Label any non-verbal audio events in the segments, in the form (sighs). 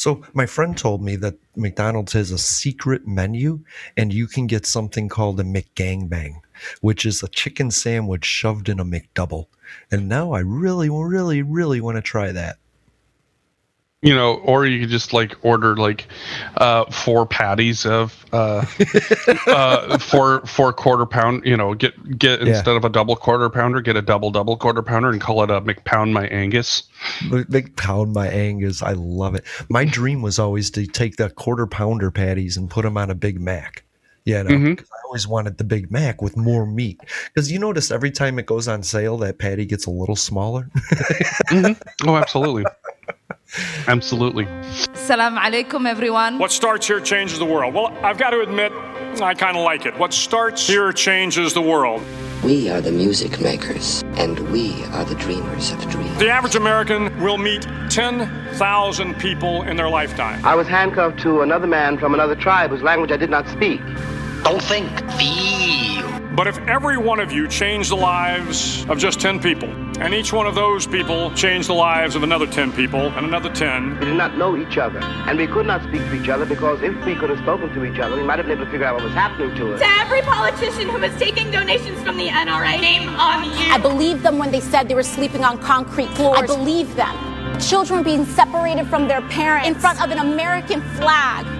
So my friend told me that McDonald's has a secret menu and you can get something called a McGangbang, which is a chicken sandwich shoved in a McDouble. And now I really, really, really want to try that. You know, or you could just like order like uh, four patties of uh, (laughs) uh, four four quarter pound. You know, get get Yeah. instead of a double quarter pounder, get a double double quarter pounder and call it a McPound my Angus. Big pound my Angus. I love it. My dream was always to take the quarter pounder patties and put them on a Big Mac. You know, Mhm. 'cause I always wanted the Big Mac with more meat. Because you notice every time it goes on sale, that patty gets a little smaller. Oh, absolutely, absolutely. Salam alaikum, everyone. What starts here changes the world. Well, I've got to admit, I kind of like it. What starts here changes the world. We are the music makers, and we are the dreamers of dreams. The average American will meet 10,000 people in their lifetime. I was handcuffed to another man from another tribe whose language I did not speak. Don't think, feel. But if every one of you changed the lives of just 10 people, and each one of those people changed the lives of another 10 people, and another 10, We did not know each other, and we could not speak to each other because if we could have spoken to each other, we might have been able to figure out what was happening to us. To every politician who is taking donations from the NRA, shame on you. I believed them when they said they were sleeping on concrete floors. I believed them. Children being separated from their parents in front of an American flag.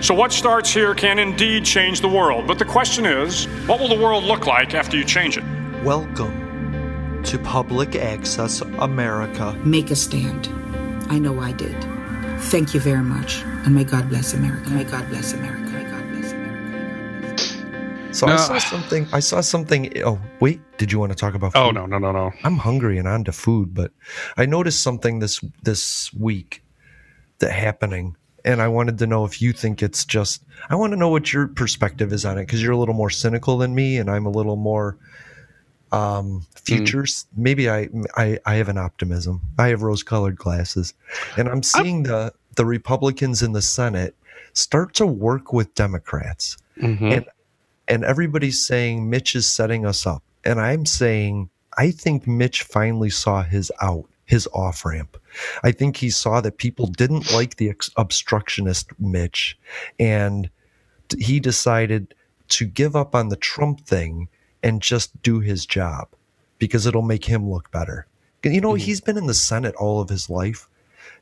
So, what starts here can indeed change the world. But the question is what will the world look like after you change it? Welcome to Public Access America. Make a stand. I know I did. Thank you very much. And may God bless America. May God bless America. May God bless America. So I saw something. I saw something. Oh, wait. Did you want to talk about? Oh, food? Oh no, no, no, no. I'm hungry and on to food, but I noticed something this this week that happening, and I wanted to know if you think it's just. I want to know what your perspective is on it because you're a little more cynical than me, and I'm a little more um futures maybe I, I i have an optimism i have rose colored glasses and i'm seeing the the republicans in the senate start to work with democrats Mhm. and and everybody's saying Mitch is setting us up. And I'm saying I think Mitch finally saw his out, his off ramp. I think he saw that people didn't like the ex- obstructionist Mitch, and he decided to give up on the Trump thing and just do his job because it'll make him look better. You know, mm-hmm. he's been in the Senate all of his life.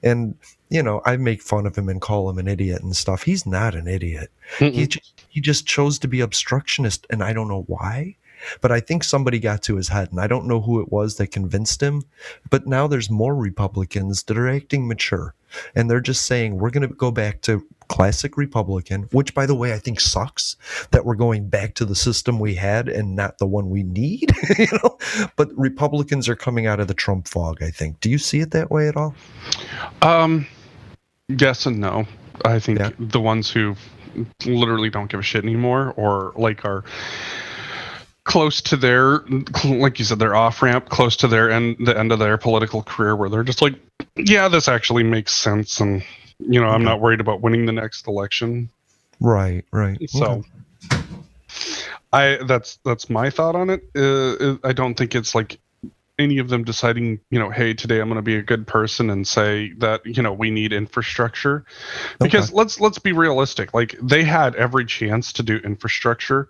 And, you know, I make fun of him and call him an idiot and stuff. He's not an idiot. He, ju- he just chose to be obstructionist, and I don't know why. But I think somebody got to his head, and I don't know who it was that convinced him. But now there's more Republicans that are acting mature, and they're just saying we're going to go back to classic Republican, which, by the way, I think sucks that we're going back to the system we had and not the one we need. (laughs) you know, but Republicans are coming out of the Trump fog. I think. Do you see it that way at all? Um, yes and no. I think yeah. the ones who literally don't give a shit anymore, or like are close to their like you said their off ramp close to their end the end of their political career where they're just like yeah this actually makes sense and you know, okay. I'm not worried about winning the next election. Right, right. So okay. I that's that's my thought on it. Uh, I don't think it's like any of them deciding, you know, hey, today I'm going to be a good person and say that, you know, we need infrastructure. Because okay. let's let's be realistic. Like they had every chance to do infrastructure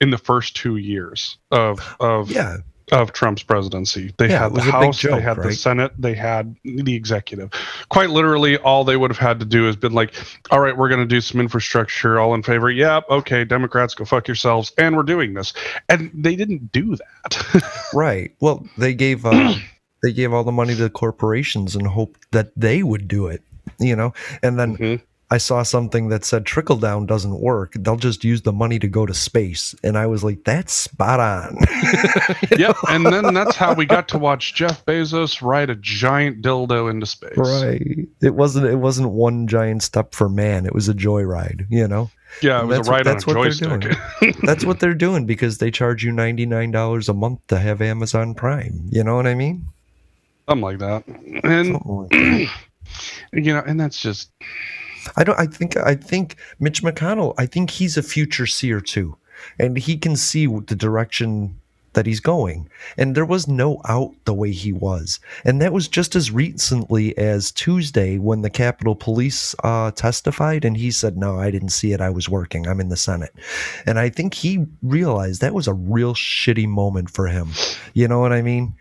in the first 2 years of of yeah of Trump's presidency. They yeah, had the House, joke, they had right? the Senate, they had the executive. Quite literally, all they would have had to do is been like, all right, we're going to do some infrastructure. All in favor? Yep. Okay. Democrats, go fuck yourselves. And we're doing this. And they didn't do that. (laughs) right. Well, they gave. Uh, (clears throat) they gave all the money to the corporations and hoped that they would do it, you know. And then mm-hmm. I saw something that said trickle down doesn't work. They'll just use the money to go to space. And I was like, that's spot on. (laughs) (laughs) yep. And then that's how we got to watch Jeff Bezos ride a giant dildo into space. Right. It wasn't it wasn't one giant step for man. It was a joyride, you know? Yeah, it was that's, a ride that's on a what joystick. They're doing. that's what they're doing because they charge you ninety nine dollars a month to have Amazon Prime. You know what I mean? Something like that. And like that. (clears throat) you know, and that's just I don't. I think. I think Mitch McConnell. I think he's a future seer too, and he can see the direction that he's going. And there was no out the way he was, and that was just as recently as Tuesday when the Capitol Police uh, testified, and he said, "No, I didn't see it. I was working. I'm in the Senate." And I think he realized that was a real shitty moment for him. You know what I mean?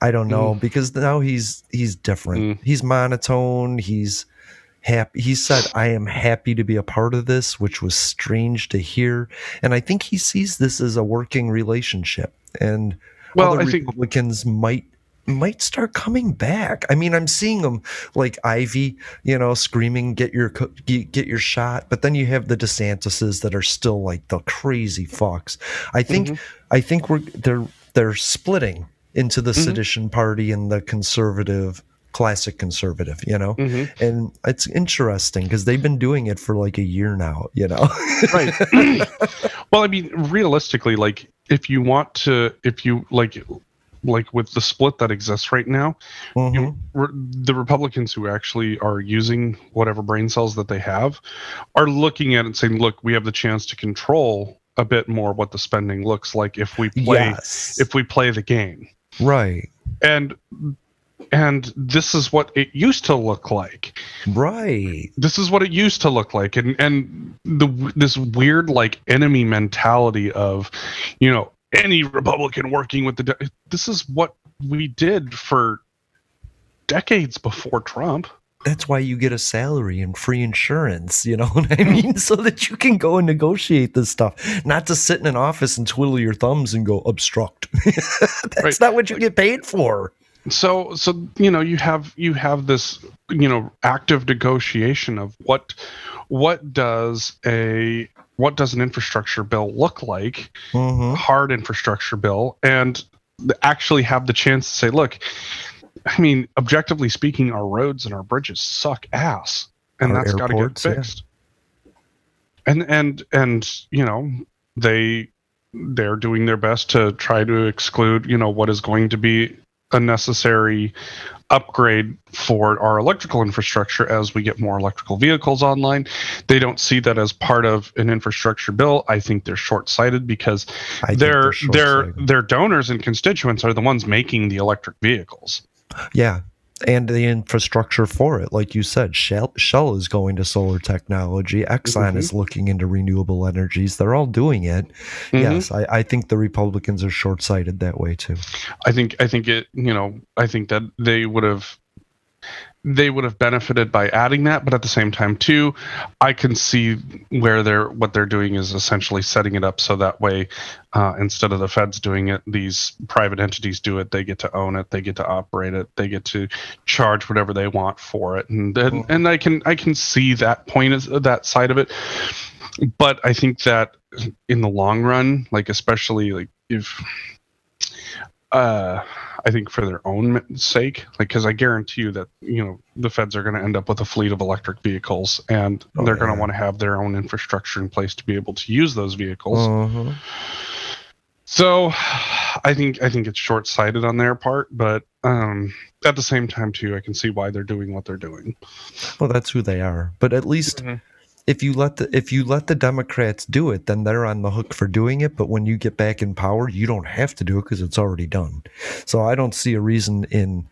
I don't know mm. because now he's he's different. Mm. He's monotone. He's happy. He said, I am happy to be a part of this, which was strange to hear. And I think he sees this as a working relationship. And well, other I Republicans think- might might start coming back. I mean, I'm seeing them like Ivy, you know, screaming, "Get your get your shot!" But then you have the DeSantis's that are still like the crazy fucks. I think mm-hmm. I think we're they're they're splitting into the mm-hmm. sedition party and the conservative classic conservative, you know? Mm-hmm. And it's interesting because they've been doing it for like a year now, you know? (laughs) right. (clears throat) well, I mean, realistically, like if you want to, if you like, like with the split that exists right now, mm-hmm. you, re- the Republicans who actually are using whatever brain cells that they have are looking at it and saying, look, we have the chance to control a bit more what the spending looks like if we play yes. if we play the game. Right. And and this is what it used to look like right this is what it used to look like and and the this weird like enemy mentality of you know any republican working with the this is what we did for decades before trump that's why you get a salary and free insurance, you know (laughs) what I mean? (laughs) so that you can go and negotiate this stuff, not to sit in an office and twiddle your thumbs and go obstruct. (laughs) That's right. not what you get paid for so so you know you have you have this you know active negotiation of what what does a what does an infrastructure bill look like mm-hmm. hard infrastructure bill and actually have the chance to say look i mean objectively speaking our roads and our bridges suck ass and our that's got to get fixed yeah. and and and you know they they're doing their best to try to exclude you know what is going to be a necessary upgrade for our electrical infrastructure as we get more electrical vehicles online. They don't see that as part of an infrastructure bill. I think they're short-sighted because their their their donors and constituents are the ones making the electric vehicles. Yeah, and the infrastructure for it. Like you said, Shell, Shell is going to solar technology. Exxon mm-hmm. is looking into renewable energies. They're all doing it. Mm-hmm. Yes, I, I, think the Republicans are short sighted that way too. I think I think it. You know, I think that they would have. They would have benefited by adding that, but at the same time too, I can see where they're what they're doing is essentially setting it up so that way, uh, instead of the feds doing it, these private entities do it. They get to own it, they get to operate it, they get to charge whatever they want for it, and and, mm-hmm. and I can I can see that point is that side of it, but I think that in the long run, like especially like if uh, I think for their own sake, like because I guarantee you that you know the feds are going to end up with a fleet of electric vehicles, and oh, they're yeah. going to want to have their own infrastructure in place to be able to use those vehicles. Uh-huh. So, I think I think it's short sighted on their part, but um, at the same time too, I can see why they're doing what they're doing. Well, that's who they are. But at least. Mm-hmm if you let the if you let the Democrats do it, then they're on the hook for doing it. But when you get back in power, you don't have to do it because it's already done. So I don't see a reason in.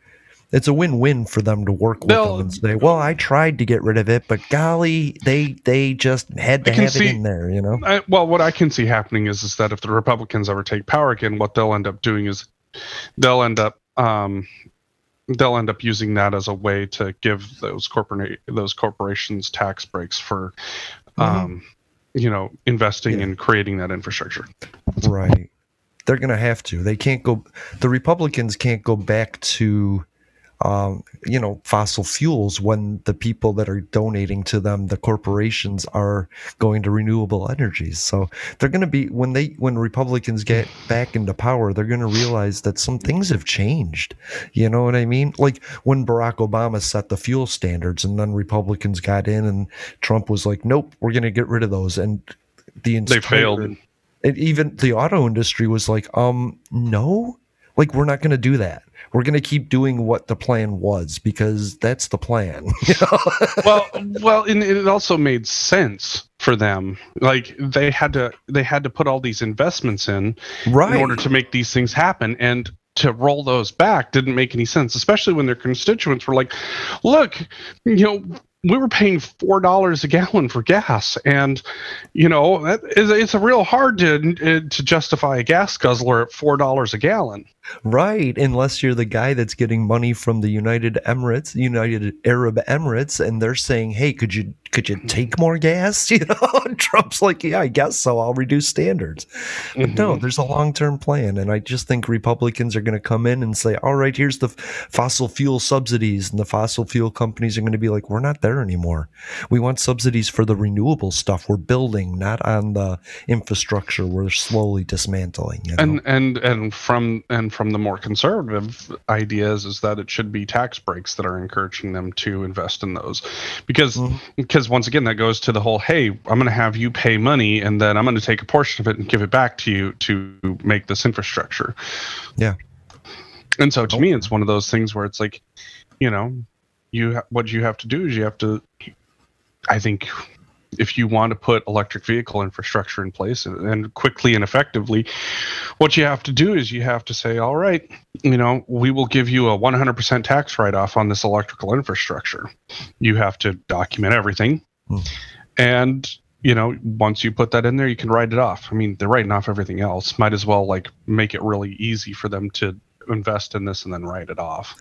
It's a win-win for them to work with them and say, "Well, I tried to get rid of it, but golly, they they just had to have see, it in there." You know. I, well, what I can see happening is is that if the Republicans ever take power again, what they'll end up doing is they'll end up um, they'll end up using that as a way to give those corporate those corporations tax breaks for mm-hmm. um, you know investing yeah. and creating that infrastructure right they're going to have to they can't go the republicans can't go back to um, you know, fossil fuels when the people that are donating to them, the corporations are going to renewable energies. So they're going to be when they when Republicans get back into power, they're going to realize that some things have changed. You know what I mean? Like when Barack Obama set the fuel standards, and then Republicans got in, and Trump was like, "Nope, we're going to get rid of those," and the entire, they failed. And even the auto industry was like, "Um, no." Like we're not going to do that we're going to keep doing what the plan was because that's the plan. (laughs) well, well, and it also made sense for them. Like they had to they had to put all these investments in right. in order to make these things happen, and to roll those back didn't make any sense, especially when their constituents were like, "Look, you know." we were paying four dollars a gallon for gas, and you know it's a real hard to uh, to justify a gas guzzler at four dollars a gallon. Right, unless you're the guy that's getting money from the United Emirates, United Arab Emirates, and they're saying, "Hey, could you could you take more gas?" (laughs) You know, Trump's like, "Yeah, I guess so. I'll reduce standards." But mm-hmm. no, there's a long term plan, and I just think Republicans are going to come in and say, "All right, here's the fossil fuel subsidies," and the fossil fuel companies are going to be like, "We're not there anymore. We want subsidies for the renewable stuff we're building, not on the infrastructure we're slowly dismantling." You know? And and and from and from the more conservative ideas is that it should be tax breaks that are encouraging them to invest in those because mm-hmm. because once again that goes to the whole hey i'm going to have you pay money and then i'm going to take a portion of it and give it back to you to make this infrastructure yeah and so to oh. me it's one of those things where it's like you know you ha- what you have to do is you have to i think if you want to put electric vehicle infrastructure in place and, and, quickly and effectively, what you have to do is you have to say, all right, you know, we will give you a 100% tax write off on this electrical infrastructure. You have to document everything. Hmm. And, you know, once you put that in there, you can write it off. I mean, they're writing off everything else. Might as well like make it really easy for them to invest in this and then write it off.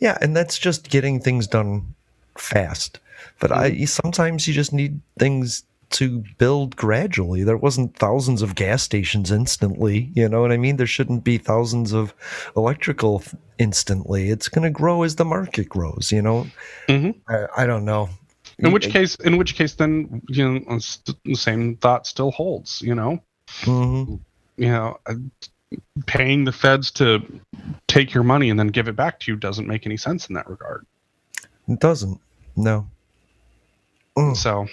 Yeah, and that's just getting things done fast. But I sometimes you just need things to build gradually. There wasn't thousands of gas stations instantly. You know what I mean? There shouldn't be thousands of electrical instantly. It's going to grow as the market grows. You know, mm-hmm. I, I, don't know. In which case, in which case, then you know, the same thought still holds. You know, mm-hmm. you know, uh, paying the feds to take your money and then give it back to you doesn't make any sense in that regard. It doesn't. No. Mm. So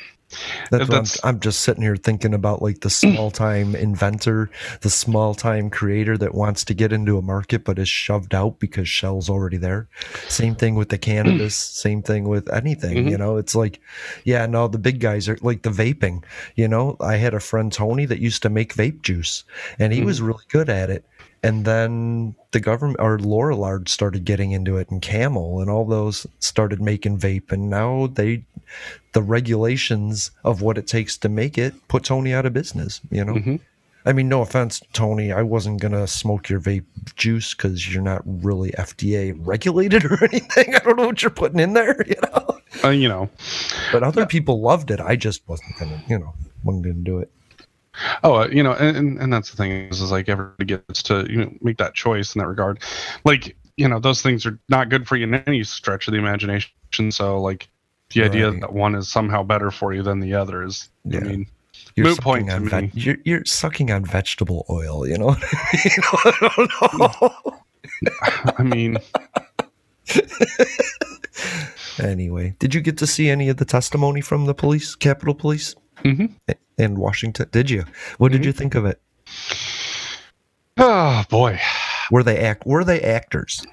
that's, I'm, just sitting here thinking about like the (clears throat) small time inventor, the small time creator that wants to get into a market but is shoved out because Shell's already there. Same thing with the (clears throat) cannabis, same thing with anything, mm-hmm. you know. It's like, yeah, no, the big guys are like the vaping, you know. I had a friend Tony that used to make vape juice and he mm-hmm. was really good at it and then the government or Lorillard started getting into it and Camel and all those started making vape and now they the regulations of what it takes to make it put Tony out of business, you know. Mm-hmm. I mean, no offense, Tony. I wasn't gonna smoke your vape juice because you're not really FDA regulated (laughs) or anything. I don't know what you're putting in there, (laughs) you know. Uh, you know, but other people loved it. I just wasn't gonna, you know, wasn't gonna do it. Oh, uh, you know, and, and that's the thing is, is like everybody gets to you know make that choice in that regard. Like you know, those things are not good for you in any stretch of the imagination. So like the idea that one is somehow better for you than the other is, Yeah. I mean, You're moot sucking point to me. you're, you're sucking on vegetable oil. You know (laughs) what (laughs) I mean? Know. I mean, Anyway, did you get to see any of the testimony from the police, Capitol Police, Mhm. in Washington? Did you? What did you think of it? oh boy, Were they act? Were they actors?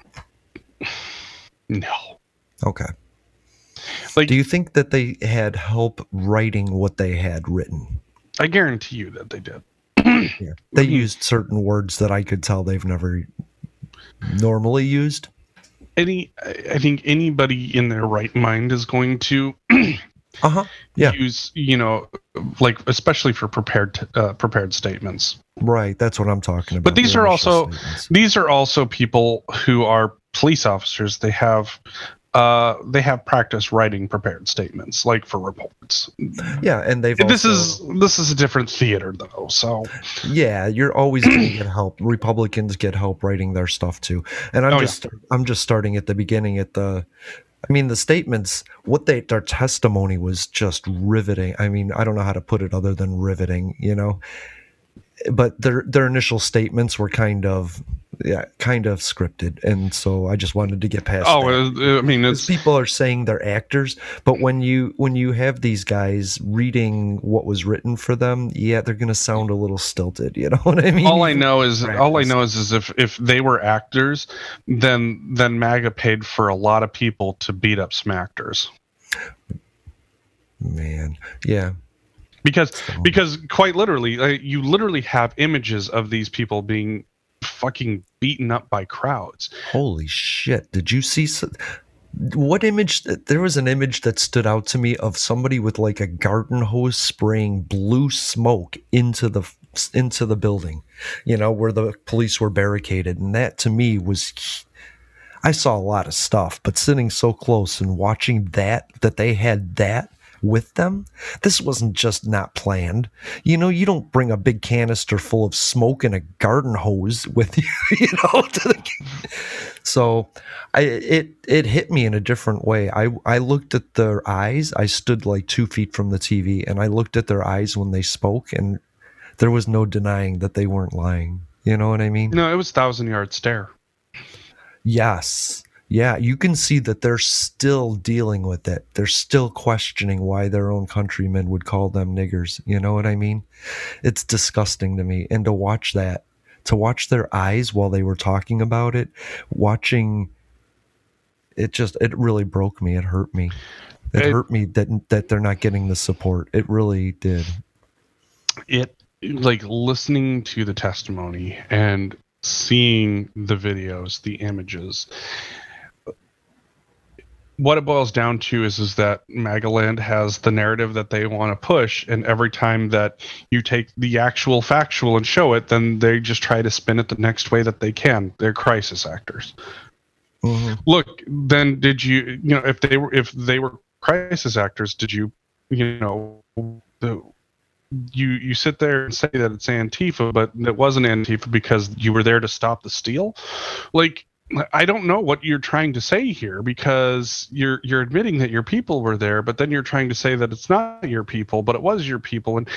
no. Okay. Like, Do you think that they had help writing what they had written? I guarantee you that they did. (clears throat) Yeah. They used certain words that I could tell they've never normally used. Any, I think anybody in their right mind is going to (clears throat) Uh huh. Yeah. use, you know, like especially for prepared uh, prepared statements. Right. That's what I'm talking about. But these the are also statements. these are also people who are police officers. They have uh they have practice writing prepared statements like for reports. Yeah, and they've this also- is this is a different theater though. So Yeah, you're always to (clears throat) get help. Republicans get help writing their stuff too. And I'm Oh, just I'm just starting at the beginning at the I mean the statements what they their testimony was just riveting. I mean, I don't know how to put it other than riveting, you know. But their their initial statements were kind of yeah, kind of scripted and so I just wanted to get past oh, that. I mean it's people are saying they're actors, but when you when you have these guys reading what was written for them, yeah, they're gonna sound a little stilted. You (laughs) know what I mean? all I know is all I know is, is if if they were actors, then then MAGA paid for a lot of people to beat up smackers. Man, yeah, because because quite literally uh, you literally have images of these people being fucking beaten up by crowds holy shit! Did you see? s- What image? There was an image that stood out to me of somebody with like a garden hose spraying blue smoke into the into the building, you know, where the police were barricaded, and that to me was. I saw a lot of stuff, but sitting so close and watching that, that they had that with them, this wasn't just not planned. You know, you don't bring a big canister full of smoke and a garden hose with (laughs) you, you know. To the, so, I it it hit me in a different way. I I looked at their eyes. I stood like two feet from the TV, and I looked at their eyes when they spoke, and there was no denying that they weren't lying. You know what I mean? no it was thousand yard stare Yes. Yeah, you can see that they're still dealing with it. They're still questioning why their own countrymen would call them niggers. You know what I mean? It's disgusting to me. And to watch that, to watch their eyes while they were talking about it, watching it just it really broke me. It hurt me. It, It- hurt me that that they're not getting the support. It really did. it like listening to the testimony and seeing the videos the images what it boils down to is is that Magaland has the narrative that they want to push, and every time that you take the actual factual and show it, then they just try to spin it the next way that they can. They're crisis actors. Mm-hmm. Look, then did you you know if they were if they were crisis actors, did you you know the you you sit there and say that it's Antifa, but it wasn't Antifa because you were there to stop the steal. Like I don't know what you're trying to say here because you're you're admitting that your people were there, but then you're trying to say that it's not your people, but it was your people. And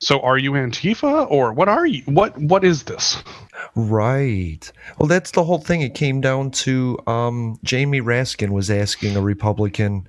so, are you Antifa or what are you? What what is this? Right. Well, that's the whole thing. It came down to um, Jamie Raskin was asking a Republican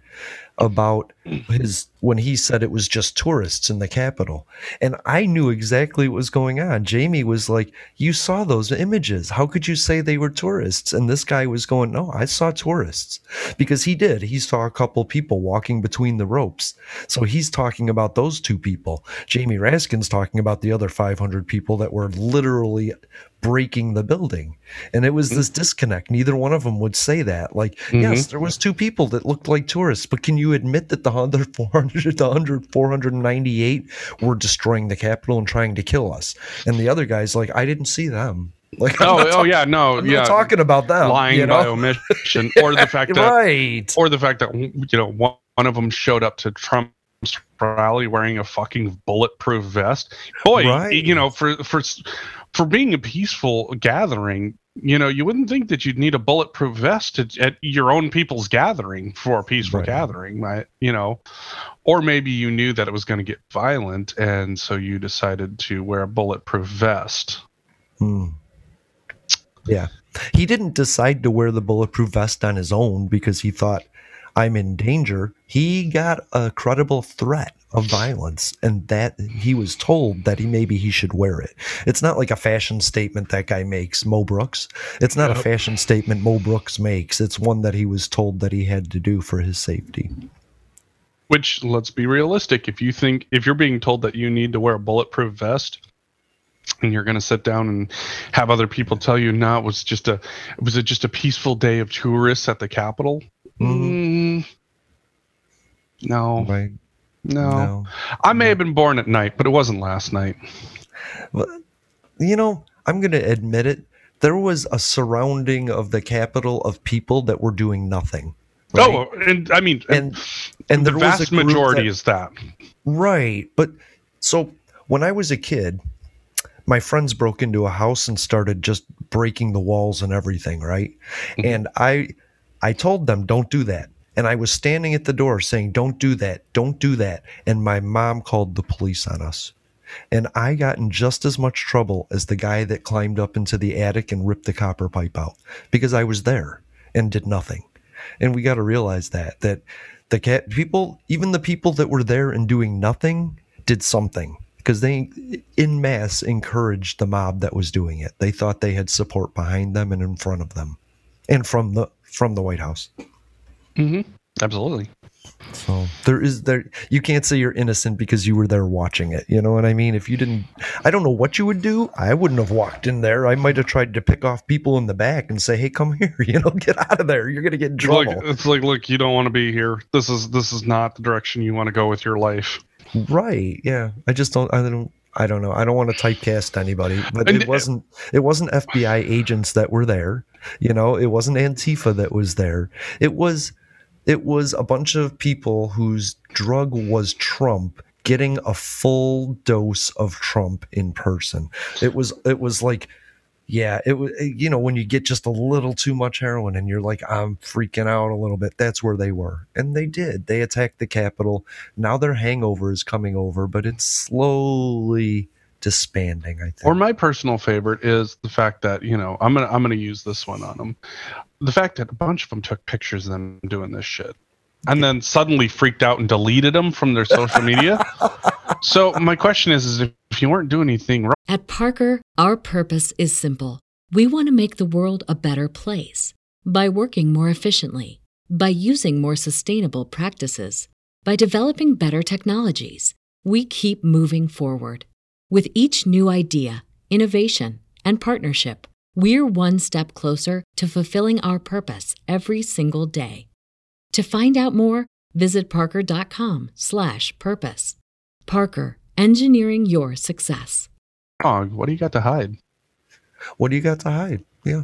about his when he said it was just tourists in the capital and I knew exactly what was going on. Jamie was like, "You saw those images. How could you say they were tourists?" And this guy was going, "No, I saw tourists," because he did. He saw a couple people walking between the ropes. So he's talking about those two people. Jamie Raskin's talking about the other 500 people that were literally breaking the building. And it was mm-hmm. this disconnect. Neither one of them would say that. Like yes mm-hmm. there was two people that looked like tourists but can you admit that the 100 (laughs) 400 the 100 498 were destroying the capitol and trying to kill us? And the other guys like i didn't see them. (laughs) Like oh, not oh yeah, no, I'm yeah. talking about them lying you by omission, (laughs) or the fact that, right, or the fact that you know one, one of them showed up to Trump's rally wearing a fucking bulletproof vest. Boy, Right. you know, for for for being a peaceful gathering, you know, you wouldn't think that you'd need a bulletproof vest at, at your own people's gathering for a peaceful Right. gathering, right? You know, or maybe you knew that it was going to get violent, and so you decided to wear a bulletproof vest. Hmm. Yeah. He didn't decide to wear the bulletproof vest on his own because he thought, I'm in danger. He got a credible threat of violence and that he was told that he maybe he should wear it. It's not like a fashion statement that guy makes, Mo Brooks. It's not a fashion statement Mo Brooks makes. It's one that he was told that he had to do for his safety. Which, let's be realistic. If you think if you're being told that you need to wear a bulletproof vest, and you're going to sit down and have other people tell you, "No, it was just a, was it just a peaceful day of tourists at the Capitol." Mm, no, Right. no, No. I may have been born at night, but it wasn't last night. But, you know, I'm going to admit it. There was a surrounding of the capital of people that were doing nothing. right? Oh, and I mean, and and the there was a vast majority that- is that. Right. But so when I was a kid, my friends broke into a house and started just breaking the walls and everything, right? And I I told them don't do that. And I was standing at the door saying don't do that. Don't do that. And my mom called the police on us. And I got in just as much trouble as the guy that climbed up into the attic and ripped the copper pipe out because I was there and did nothing. And we got to realize that that the cat people, even the people that were there and doing nothing, did something because they, in mass, encouraged the mob that was doing it. They thought they had support behind them and in front of them, and from the from the White House. Mm-hmm. Absolutely. So there is there you can't say you're innocent because you were there watching it. You know what I mean? If you didn't I don't know what you would do. I wouldn't have walked in there. I might have tried to pick off people in the back and say, "Hey, come (laughs) here, you know, get out of there. You're going to get in It's like, it's like, look, you don't want to be here. This is this is not the direction you want to go with your life. Right. Yeah. I just don't I don't I don't know. I don't want to typecast anybody, but it wasn't it wasn't FBI agents that were there. You know, it wasn't Antifa that was there. It was it was a bunch of people whose drug was Trump getting a full dose of Trump in person. It was it was like yeah, it was eh, you know when you get just a little too much heroin and you're like I'm freaking out a little bit. That's where they were. And they did. They attacked the Capitol. Now their hangover is coming over, but it's slowly disbanding, I think. Or my personal favorite is the fact that you know I'm gonna I'm gonna use this one on them. The fact that a bunch of them took pictures of them doing this shit, and then suddenly freaked out and deleted them from their social media. so my question is, is if, you weren't doing anything wrong, At Parker, our purpose is simple. We want to make the world a better place by working more efficiently, by using more sustainable practices, by developing better technologies. We keep moving forward. With each new idea, innovation, and partnership, we're one step closer to fulfilling our purpose every single day. To find out more, visit parker.com/slash-purpose. Parker, engineering your success. what do you got to hide? What do you got to hide? Yeah.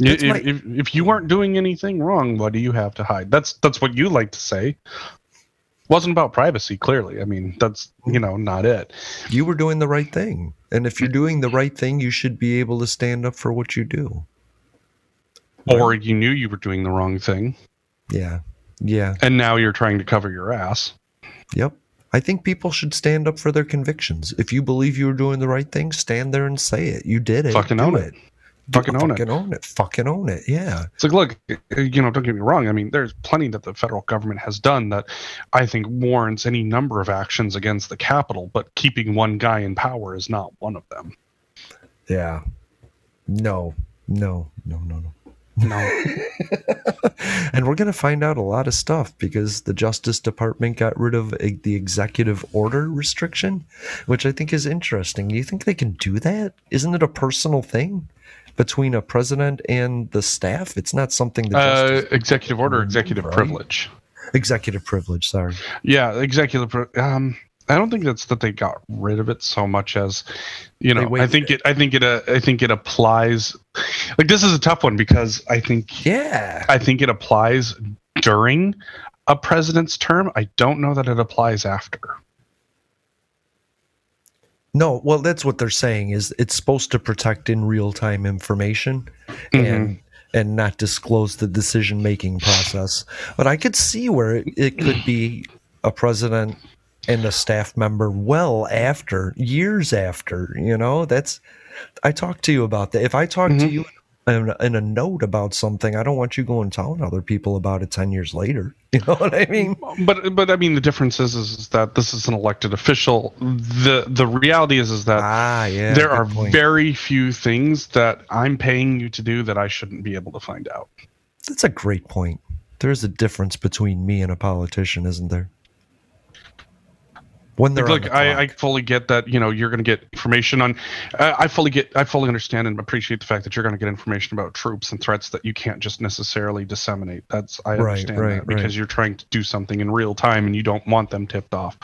If, my- if, if you weren't doing anything wrong, what do you have to hide? That's that's what you like to say. Wasn't about privacy, clearly. I mean, that's you know not it. You were doing the right thing. And if you're doing the right thing, you should be able to stand up for what you do. Or you knew you were doing the wrong thing, Yeah. Yeah. and now you're trying to cover your ass. Yep. I think people should stand up for their convictions. If you believe you were doing the right thing, stand there and say it. You did it. Fucking Do own it. Fucking own it. Fucking own it. Fucking own it. Yeah. It's like, look, you know, don't get me wrong. I mean, there's plenty that the federal government has done that I think warrants any number of actions against the Capitol, but keeping one guy in power is not one of them. Yeah. No. No. No. No. No. No. (laughs) and we're going to find out a lot of stuff because the Justice Department got rid of a, the executive order restriction, which I think is interesting. Do you think they can do that? Isn't it a personal thing between a president and the staff? It's not something that uh, executive order, executive right? privilege. Executive privilege, sorry. Yeah, executive. Um, I don't think that's that they got rid of it so much as, you know, I think it. it. I think it. Uh, I think it applies. Like this is a tough one because I think. Yeah. I think it applies during a president's term. I don't know that it applies after. No, well, that's what they're saying. Is it's supposed to protect in real time information, mm-hmm. and and not disclose the decision making process. But I could see where it, it could be a president and a staff member well after years after you know? That's i talked to you about that. If i talk mm-hmm. to you in, in, a note about something i don't want you going telling other people about it 10 years later (laughs) you know what i mean? But but i mean the difference is, is, is that this is an elected official. The the reality is is that ah, yeah, there are point. very few things that i'm paying you to do that i shouldn't be able to find out. That's a great point. There's a difference between me and a politician isn't there when they're like, I, I, fully get that you know you're going to get information on uh, i fully get i fully understand and appreciate the fact that you're going to get information about troops and threats that you can't just necessarily disseminate. That's i right, understand right, that because right. you're trying to do something in real time and you don't want them tipped off.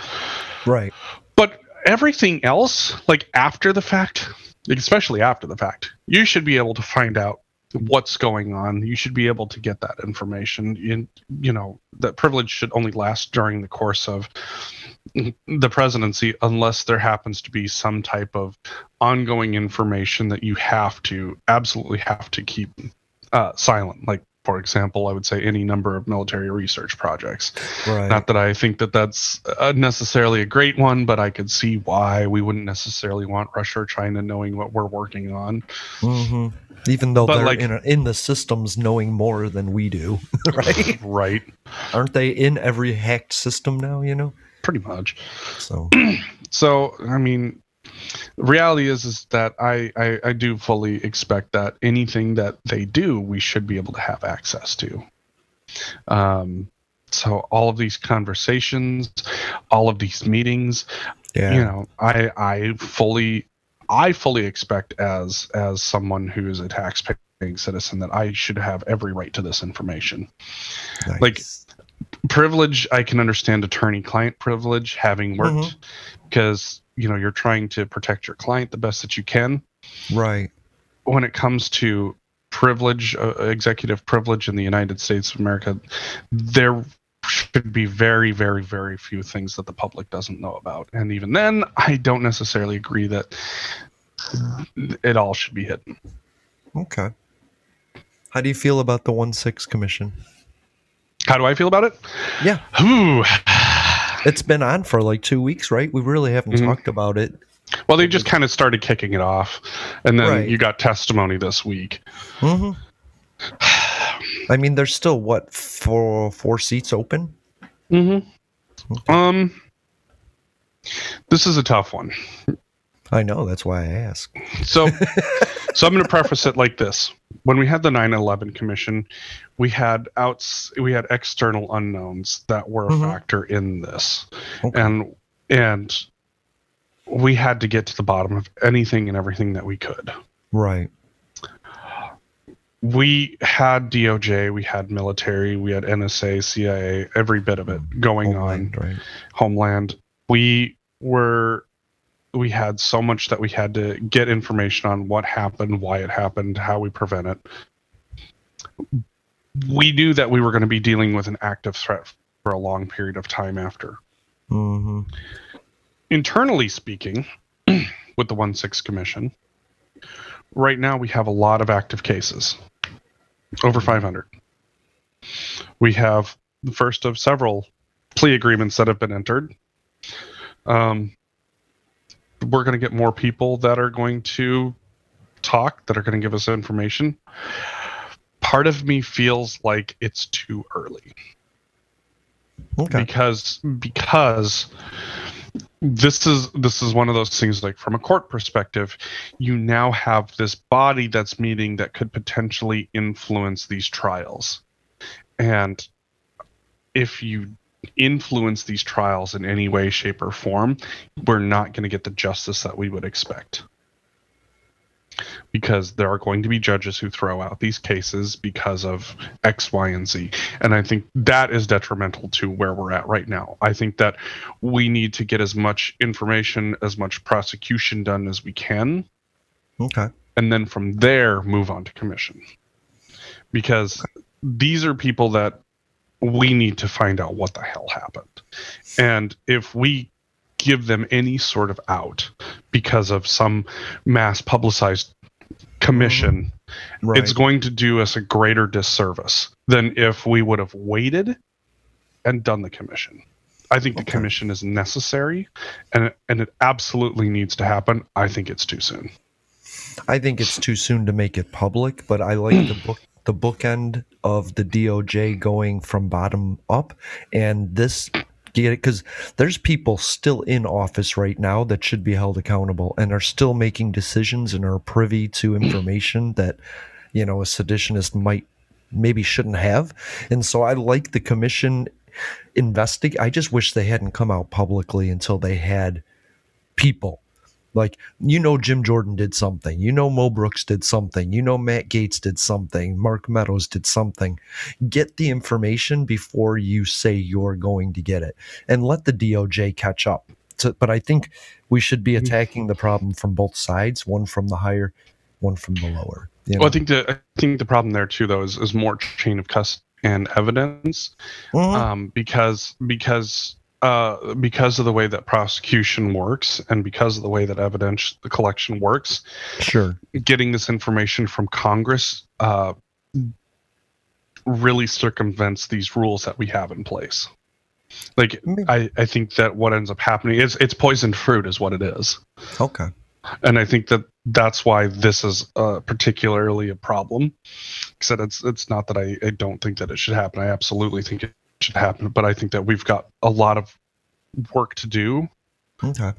Right. But everything else like after the fact especially after the fact you should be able to find out what's going on. You should be able to get that information. In you know that privilege should only last during the course of the presidency unless there happens to be some type of ongoing information that you have to absolutely have to keep uh, silent. Like for example i would say any number of military research projects. Right. not that i think that that's uh, necessarily a great one but i could see why we wouldn't necessarily want russia or china knowing what we're working on. Mm-hmm. even though but they're like, in, a, in the systems knowing more than we do. (laughs) Right? Right. Aren't they in every hacked system now you know pretty much. So, (clears throat) so I mean, reality is is that I, I I do fully expect that anything that they do, we should be able to have access to. Um, so all of these conversations, all of these meetings, yeah. you know, I I fully I fully expect as as someone who is a taxpaying citizen that I should have every right to this information. Nice. Like privilege i can understand attorney client privilege having worked mm-hmm. because you know you're trying to protect your client the best that you can. Right. When it comes to privilege uh, executive privilege in the united states of america there should be very very very few things that the public doesn't know about. And even then i don't necessarily agree that it all should be hidden. Okay. How do you feel about the 1-6 commission how do I feel about it? Yeah. Ooh. It's been on for like two weeks, right? We really haven't mm-hmm. talked about it. Well, they just kind of started kicking it off, and then right. you got testimony this week. Mm-hmm. (sighs) I mean, there's still what four four seats open. Mm-hmm. Okay. Um, this is a tough one. I know. That's why I ask. So, (laughs) so I'm going to preface it like this: When we had the 9/11 Commission, we had outs, we had external unknowns that were mm-hmm. a factor in this, okay. and and we had to get to the bottom of anything and everything that we could. Right. We had DOJ, we had military, we had NSA, CIA, every bit of it going Homeland, on. Right. Homeland. We were we had so much that we had to get information on what happened, why it happened, how we prevent it. We knew that we were going to be dealing with an active threat for a long period of time after. Mm-hmm. Internally speaking, (clears throat) with the 1 6 Commission, right now we have a lot of active cases over 500. We have the first of several plea agreements that have been entered. Um, we're going to get more people that are going to talk, that are going to give us information. Part of me feels like it's too early. Okay. Because because this is this is one of those things like from a court perspective you now have this body that's meeting that could potentially influence these trials and if you influence these trials in any way shape or form we're not going to get the justice that we would expect because there are going to be judges who throw out these cases because of X, Y, and Z. And I think that is detrimental to where we're at right now. I think that we need to get as much information, as much prosecution done as we can. Okay. And then from there, move on to commission. Because these are people that we need to find out what the hell happened. And if we give them any sort of out because of some mass publicized commission, mm-hmm. Right. it's going to do us a greater disservice than if we would have waited and done the commission. I think the commission is necessary and and it absolutely needs to happen. I think it's too soon. I think it's too soon to make it public, but I like the (clears throat) book the bookend of the DOJ going from bottom up. And this get it because there's people still in office right now that should be held accountable and are still making decisions and are privy to information (clears throat) that you know a seditionist might maybe shouldn't have. And so i like the commission investigate i just wish they hadn't come out publicly until they had people like you know Jim Jordan did something, you know Mo Brooks did something, you know Matt Gaetz did something, Mark Meadows did something. Get the information before you say you're going to get it, and let the DOJ catch up. To, but I think we should be attacking the problem from both sides, one from the higher, one from the lower. you know? Well, I think the I think the problem there too, though, is, is more chain of custody and evidence, um, because because uh, because of the way that prosecution works and because of the way that evidence the collection works. Sure. Getting this information from Congress uh, really circumvents these rules that we have in place. Like I, I think that what ends up happening is it's poisoned fruit is what it is. Okay. And I think that that's why this is uh, particularly a problem. Because it's it's not that I, I don't think that it should happen. I absolutely think it should happen, but I think that we've got a lot of work to do Okay.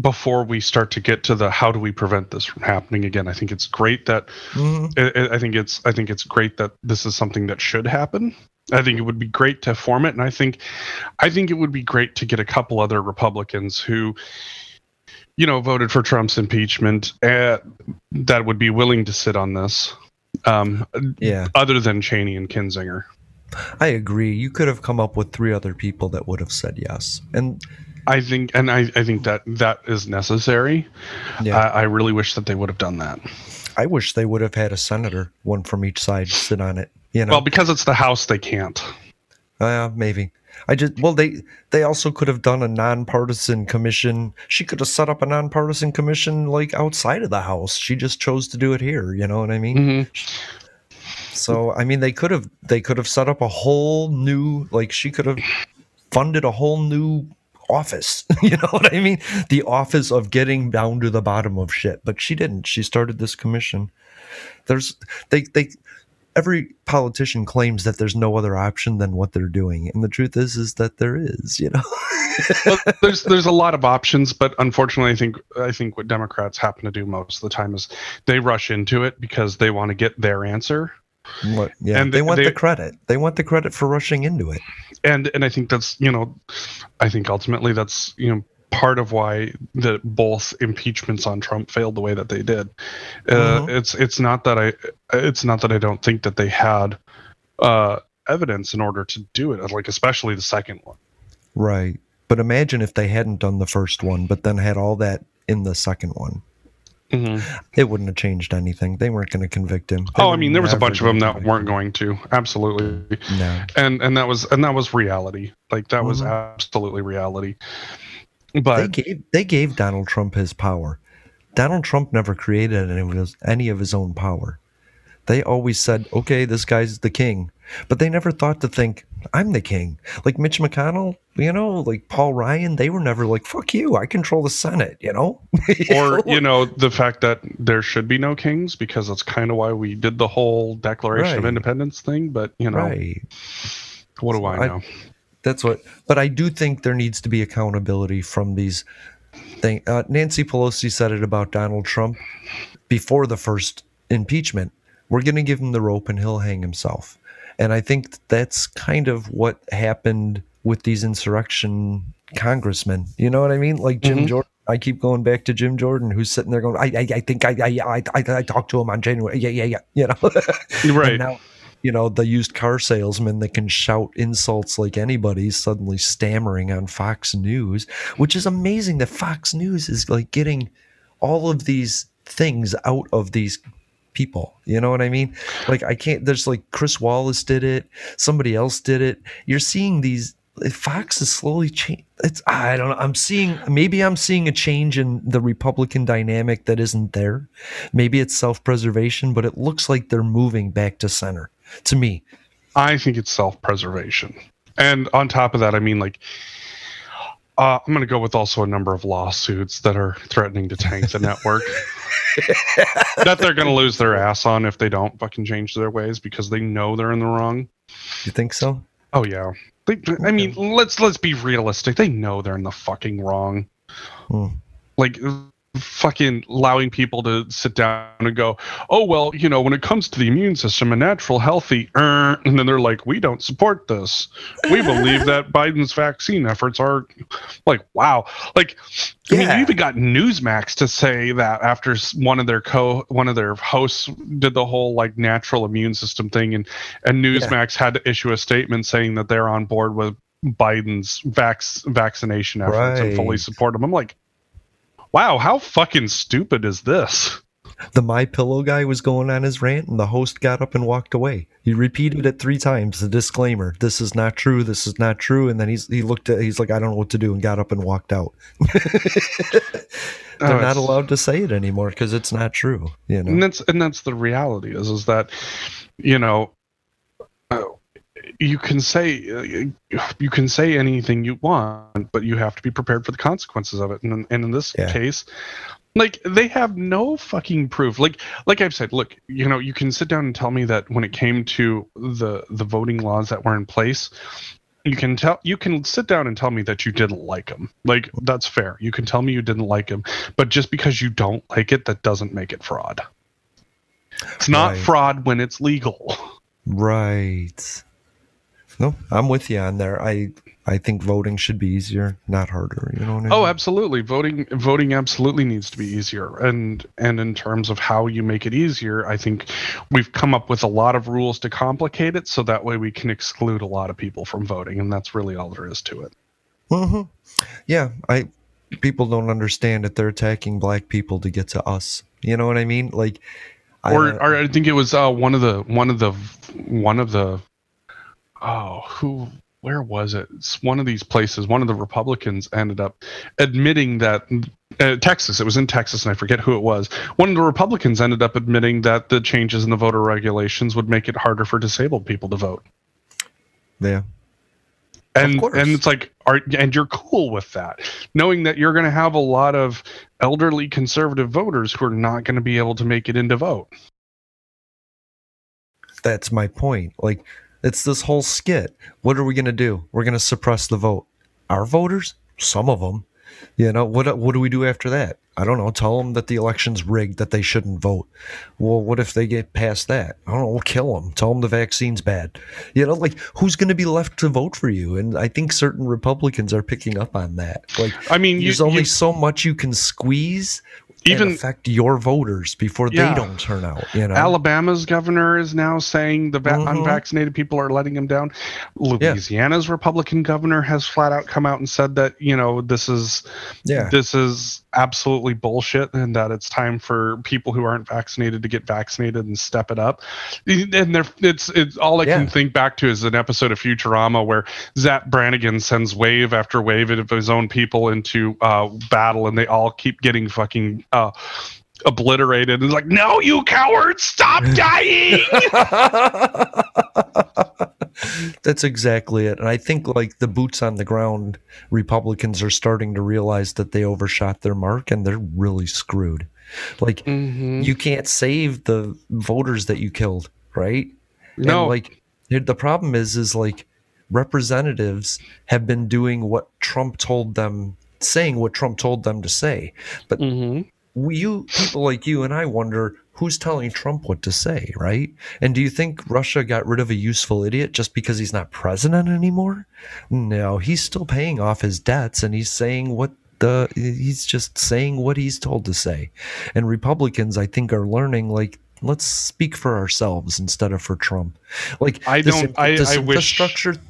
before we start to get to the how do we prevent this from happening again. I think it's great that Mhm. I, I think it's I think it's great that this is something that should happen. I think it would be great to form it, and I think I think it would be great to get a couple other Republicans who, you know, voted for Trump's impeachment uh, that would be willing to sit on this. Um, Yeah. Other than Cheney and Kinzinger. I agree. You could have come up with three other people that would have said yes, and I think, and I, I think that that is necessary. Yeah. I, I really wish that they would have done that. I wish they would have had a senator, one from each side, sit on it. You know, Well, because it's the House, they can't. Uh, maybe. I just well they they also could have done a nonpartisan commission. She could have set up a nonpartisan commission like outside of the house. She just chose to do it here, you know what I mean? Mm-hmm. So I mean they could have they could have set up a whole new like she could have funded a whole new office. (laughs) you know what I mean? The office of getting down to the bottom of shit. But she didn't. She started this commission. There's they they every politician claims that there's no other option than what they're doing and the truth is is that there is you know (laughs) well, there's there's a lot of options, but unfortunately, I think I think what Democrats happen to do most of the time is they rush into it because they want to get their answer. What, yeah And they want they- the credit they want the credit for rushing into it and and I think that's you know, I think ultimately that's you know part of why the both impeachments on Trump failed the way that they did. Uh, Mhm. It's it's not that I it's not that I don't think that they had uh, evidence in order to do it, like especially the second one. right but imagine if they hadn't done the first one but then had all that in the second one Mhm. it wouldn't have changed anything they weren't going to convict him They Oh, I mean, there was a bunch of them that weren't going to. Absolutely. No. And and that was and that was reality. Like that was Mhm. absolutely reality. they But gave they gave Donald Trump his power. Donald Trump never created any of his any of his own power. They always said, "Okay, this guy's the king," but they never thought to think, "I'm the king." Like Mitch McConnell, you know, like Paul Ryan, they were never like, "Fuck you, I control the Senate," you know. (laughs) or you know the fact that there should be no kings because that's kind of why we did the whole Declaration of Independence thing. But you know, Right. what do I I- know? That's what. But I do think there needs to be accountability from these things. Uh, Nancy Pelosi said it about Donald Trump before the first impeachment. We're going to give him the rope and he'll hang himself. And I think that's kind of what happened with these insurrection congressmen. You know what I mean? Like Jim Mhm. Jordan. I keep going back to Jim Jordan, who's sitting there going, "I, I, I think I, I, I, I, I talked to him on January. Yeah, yeah, yeah. You know, Right. Now, you know, the used car salesman that can shout insults like anybody suddenly stammering on Fox News, which is amazing that Fox News is like getting all of these things out of these people. You know what I mean? Like I can't there's like Chris Wallace did it, somebody else did it. You're seeing these eh, Fox is slowly changing. It's I don't know. I'm seeing maybe I'm seeing a change in the Republican dynamic that isn't there. Maybe it's self-preservation, but it looks like they're moving back to center. To me, I think it's self preservation. And on top of that, I mean, like, uh, I'm going to go with also a number of lawsuits that are threatening to tank the network. (laughs) that they're going to lose their ass on if they don't fucking change their ways because they know they're in the wrong. You think so? Oh yeah. They, I mean, let's let's be realistic. They know they're in the fucking wrong. Hmm. Like fucking allowing people to sit down and go, "Oh well, you know, when it comes to the immune system, a natural, healthy," er, and then they're like, "We don't support this. We believe that (laughs) Biden's vaccine efforts are like, wow." Like, I mean, you even got Newsmax to say that after one of their co one of their hosts did the whole like natural immune system thing, and and Newsmax had to issue a statement saying that they're on board with Biden's vax vaccination efforts and fully support them. I'm like, wow, how fucking stupid is this? the My Pillow guy was going on his rant, and the host got up and walked away. He repeated it three times. The disclaimer: "This is not true. This is not true." And then he's he looked at he's like, "I don't know what to do," and got up and walked out. (laughs) They're Oh, not allowed to say it anymore because it's not true. You know. and that's and that's the reality is is that you know uh, you can say you can say anything you want but you have to be prepared for the consequences of it and, and in this Yeah. case like they have no fucking proof like like i've said look you know you can sit down and tell me that when it came to the the voting laws that were in place you can tell you can sit down and tell me that you didn't like them like that's fair you can tell me you didn't like them but just because you don't like it that doesn't make it fraud it's not Right. fraud when it's legal Right. No, I'm with you on there. I I think voting should be easier, not harder. You know what I mean? oh absolutely voting voting absolutely needs to be easier and and in terms of how you make it easier i think we've come up with a lot of rules to complicate it so that way we can exclude a lot of people from voting and that's really all there is to it hmm Yeah, I people don't understand that they're attacking black people to get to us. You know what I mean? Like, I, or, or I think it was uh, one of the one of the one of the oh who where was it? It's one of these places. One of the Republicans ended up admitting that uh, Texas. It was in Texas, and I forget who it was. One of the Republicans ended up admitting that the changes in the voter regulations would make it harder for disabled people to vote. yeah, And and it's like, are and you're cool with that, knowing that you're going to have a lot of elderly conservative voters who are not going to be able to make it in to vote. that's my point. Like, it's this whole skit. What are we gonna do? We're gonna suppress the vote. Our voters, some of them. You know what? What do we do after that? I don't know. Tell them that the election's rigged, that they shouldn't vote. Well, what if they get past that? I don't know. We'll kill them. Tell them the vaccine's bad. You know, like who's going to be left to vote for you? And I think certain Republicans are picking up on that. Like, I mean, you- there's only you- so much you can squeeze, Even- affect your voters before Yeah. they don't turn out. You know, Alabama's governor is now saying the va- Mhm. unvaccinated people are letting him down. Louisiana's Republican governor has flat out come out and said that you know this is Yeah. this is absolutely bullshit and that it's time for people who aren't vaccinated to get vaccinated and step it up. And they're, it's it's all I can think back to is an episode of Futurama where Zapp Brannigan sends wave after wave of his own people into uh, battle and they all keep getting fucking uh, obliterated. And like no you cowards! Stop (laughs) dying (laughs) (laughs) That's exactly it. And I think like the boots on the ground Republicans are starting to realize that they overshot their mark and they're really screwed. Like Mm-hmm. you can't save the voters that you killed, right? No. And like the problem is is like representatives have been doing what Trump told them, saying what Trump told them to say. But Mm-hmm. You people like you and I wonder who's telling Trump what to say, right? And do you think Russia got rid of a useful idiot just because he's not president anymore? No, he's still paying off his debts and he's saying what the he's just saying what he's told to say. And Republicans I think are learning like let's speak for ourselves instead of for Trump. Like I this don't- I- this I wish-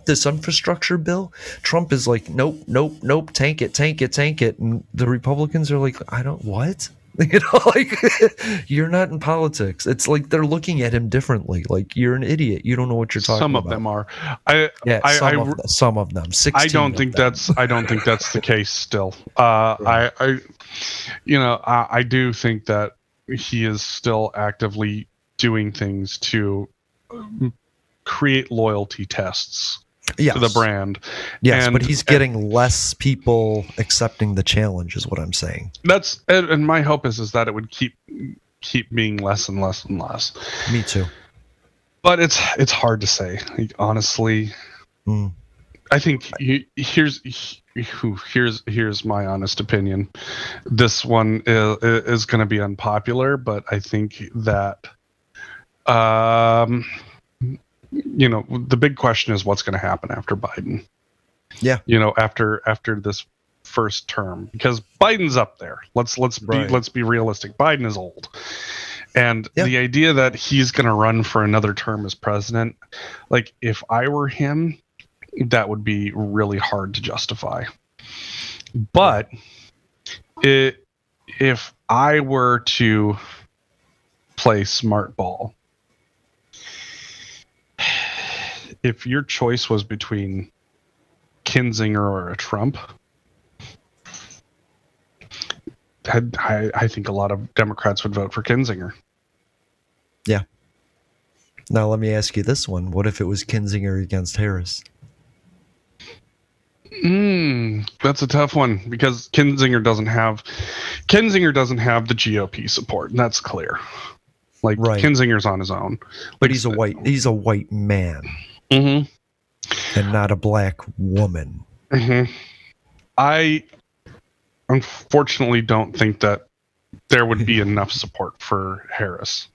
this infrastructure bill, Trump is like nope, nope, nope, tank it, tank it, tank it. And the Republicans are like I don't what? (laughs) You know, like (laughs) you're not in politics. It's like they're looking at him differently. Like you're an idiot. You don't know what you're talking Some about. of them are. I Yeah, I, some, I, of them, some of them. I don't think them. that's I don't think that's the case still. (laughs) Uh, I, I, you know, I, I do think that he is still actively doing things to um, create loyalty tests Yes. to the brand. Yes, And- but he's getting less people accepting the challenge, is what I'm saying. That's and, and my hope is is that it would keep keep being less and less and less. Me too. But it's it's hard to say. Like, honestly, Mm. I think he, here's he- here's here's my honest opinion. This one is, is going to be unpopular, but I think that um you know the big question is what's going to happen after Biden. Yeah. You know after after this first term because Biden's up there. Let's let's be Right. let's be realistic. Biden is old. And the idea that he's going to run for another term as president, like if I were him, that would be really hard to justify. But it, if I were to play smart ball, if your choice was between Kinzinger or a Trump, I, I think a lot of Democrats would vote for Kinzinger. Yeah. Now let me ask you this one: What if it was Kinzinger against Harris? Mm, that's a tough one because Kinzinger doesn't have Kinzinger doesn't have the GOP support, and that's clear. Like Right. Kinzinger's on his own. But he's a white he's a white man Mm-hmm. and not a black woman. hmm I unfortunately don't think that there would be (laughs) enough support for Harris.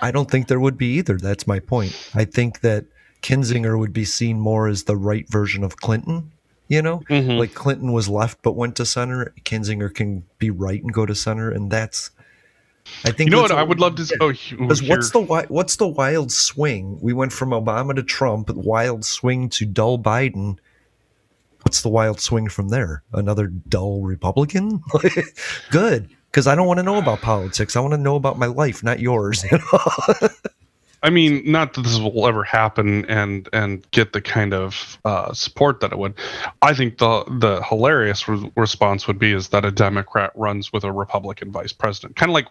I don't think there would be either. That's my point. I think that Kinzinger would be seen more as the right version of Clinton. You know, Mm-hmm. like Clinton was left but went to center. Kinzinger can be right and go to center, and that's. I think You know that's what? I would love to. Oh, Because here- what's the what's the wild swing? We went from Obama to Trump, wild swing to dull Biden. What's the wild swing from there? Another dull Republican? (laughs) Good, because I don't want to know about politics. I want to know about my life, not yours. (laughs) You know? I mean, not that this will ever happen and and get the kind of uh, support that it would. I think the the hilarious re- response would be is that a Democrat runs with a Republican vice president, kind of like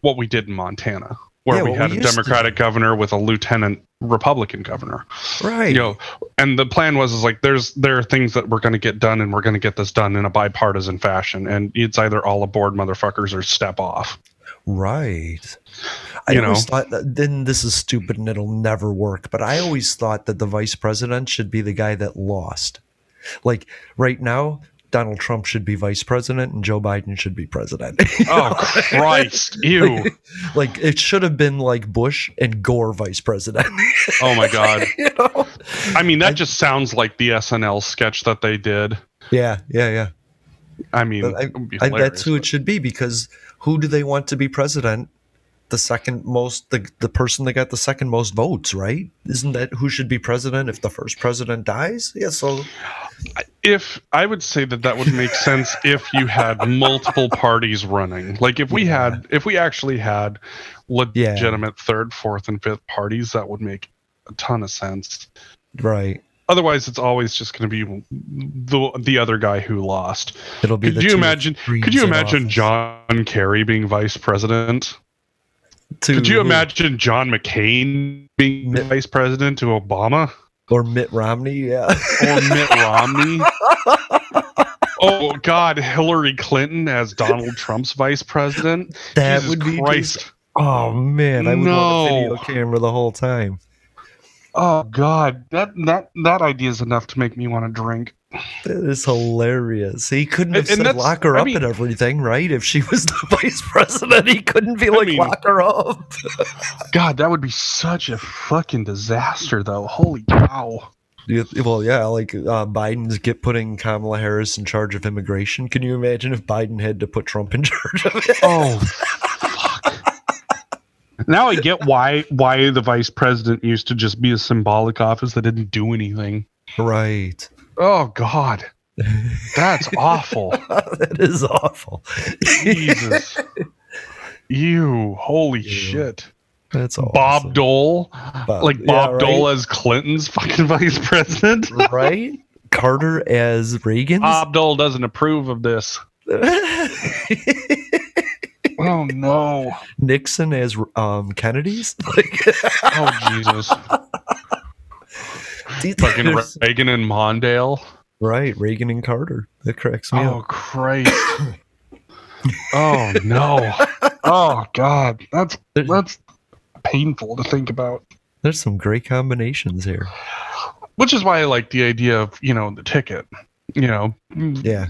what we did in Montana, where Yeah, we had we a used to Democratic governor with a lieutenant Republican governor. right. You know, and the plan was is like there's there are things that we're going to get done, and we're going to get this done in a bipartisan fashion, and it's either all aboard, motherfuckers, or step off. Right. I You always know? thought that then this is stupid and it'll never work. But I always thought that the vice president should be the guy that lost. Like right now, Donald Trump should be vice president and Joe Biden should be president. (laughs) Oh Christ! (laughs) Ew! like, like, it should have been like Bush and Gore vice president. Oh my (laughs) god! you know? I mean, that just sounds like the SNL sketch that they did. Yeah, yeah, yeah. I mean, I- it would be I- that's who it should be because who do they want to be president? The second most, the the person that got the second most votes, right? Isn't that who should be president if the first president dies? Yeah, so if I would say that that would make sense if you had multiple parties running. Like if we had, if we actually had legitimate third, fourth, and fifth parties, that would make a ton of sense. right, Otherwise, it's always just going to be the the other guy who lost. it'll be. Could you imagine? Could you imagine office. John Kerry being vice president? To Could you who? imagine John McCain being vice president to Obama or Mitt Romney? Yeah, or Mitt (laughs) Romney? oh God, Hillary Clinton as Donald Trump's vice president. That Jesus would be Christ. just- oh man, I would want a video camera the whole time. Oh God, that that that idea is enough to make me want to drink. That is hilarious. He couldn't have And- and said lock her I up mean- and everything, right? If she was the (laughs) vice president, he couldn't be like mean- lock her up. God, that would be such a fucking disaster, though. Holy cow! Well, yeah, like uh, Biden's get putting Kamala Harris in charge of immigration. Can you imagine if Biden had to put Trump in (laughs) charge of it? Oh. Now I get why why the vice president used to just be a symbolic office that didn't do anything. Right. Oh God, that's (laughs) awful. that is awful. Jesus. You holy shit. That's awesome. Bob Dole, Bob- like yeah, Bob right? Dole as Clinton's fucking (laughs) vice president. right? Carter as Reagan's. Bob Dole doesn't approve of this. (laughs) oh (laughs) no. Nixon as um, Kennedy's. (laughs) Like, Oh Jesus. (laughs) Fucking Reagan and Mondale. right, Reagan and Carter. That cracks me Oh up. Christ. (coughs) oh no. Oh God. That's that's painful to think about. There's some great combinations here. Which is why I like the idea of, you know, the ticket. You know. Yeah.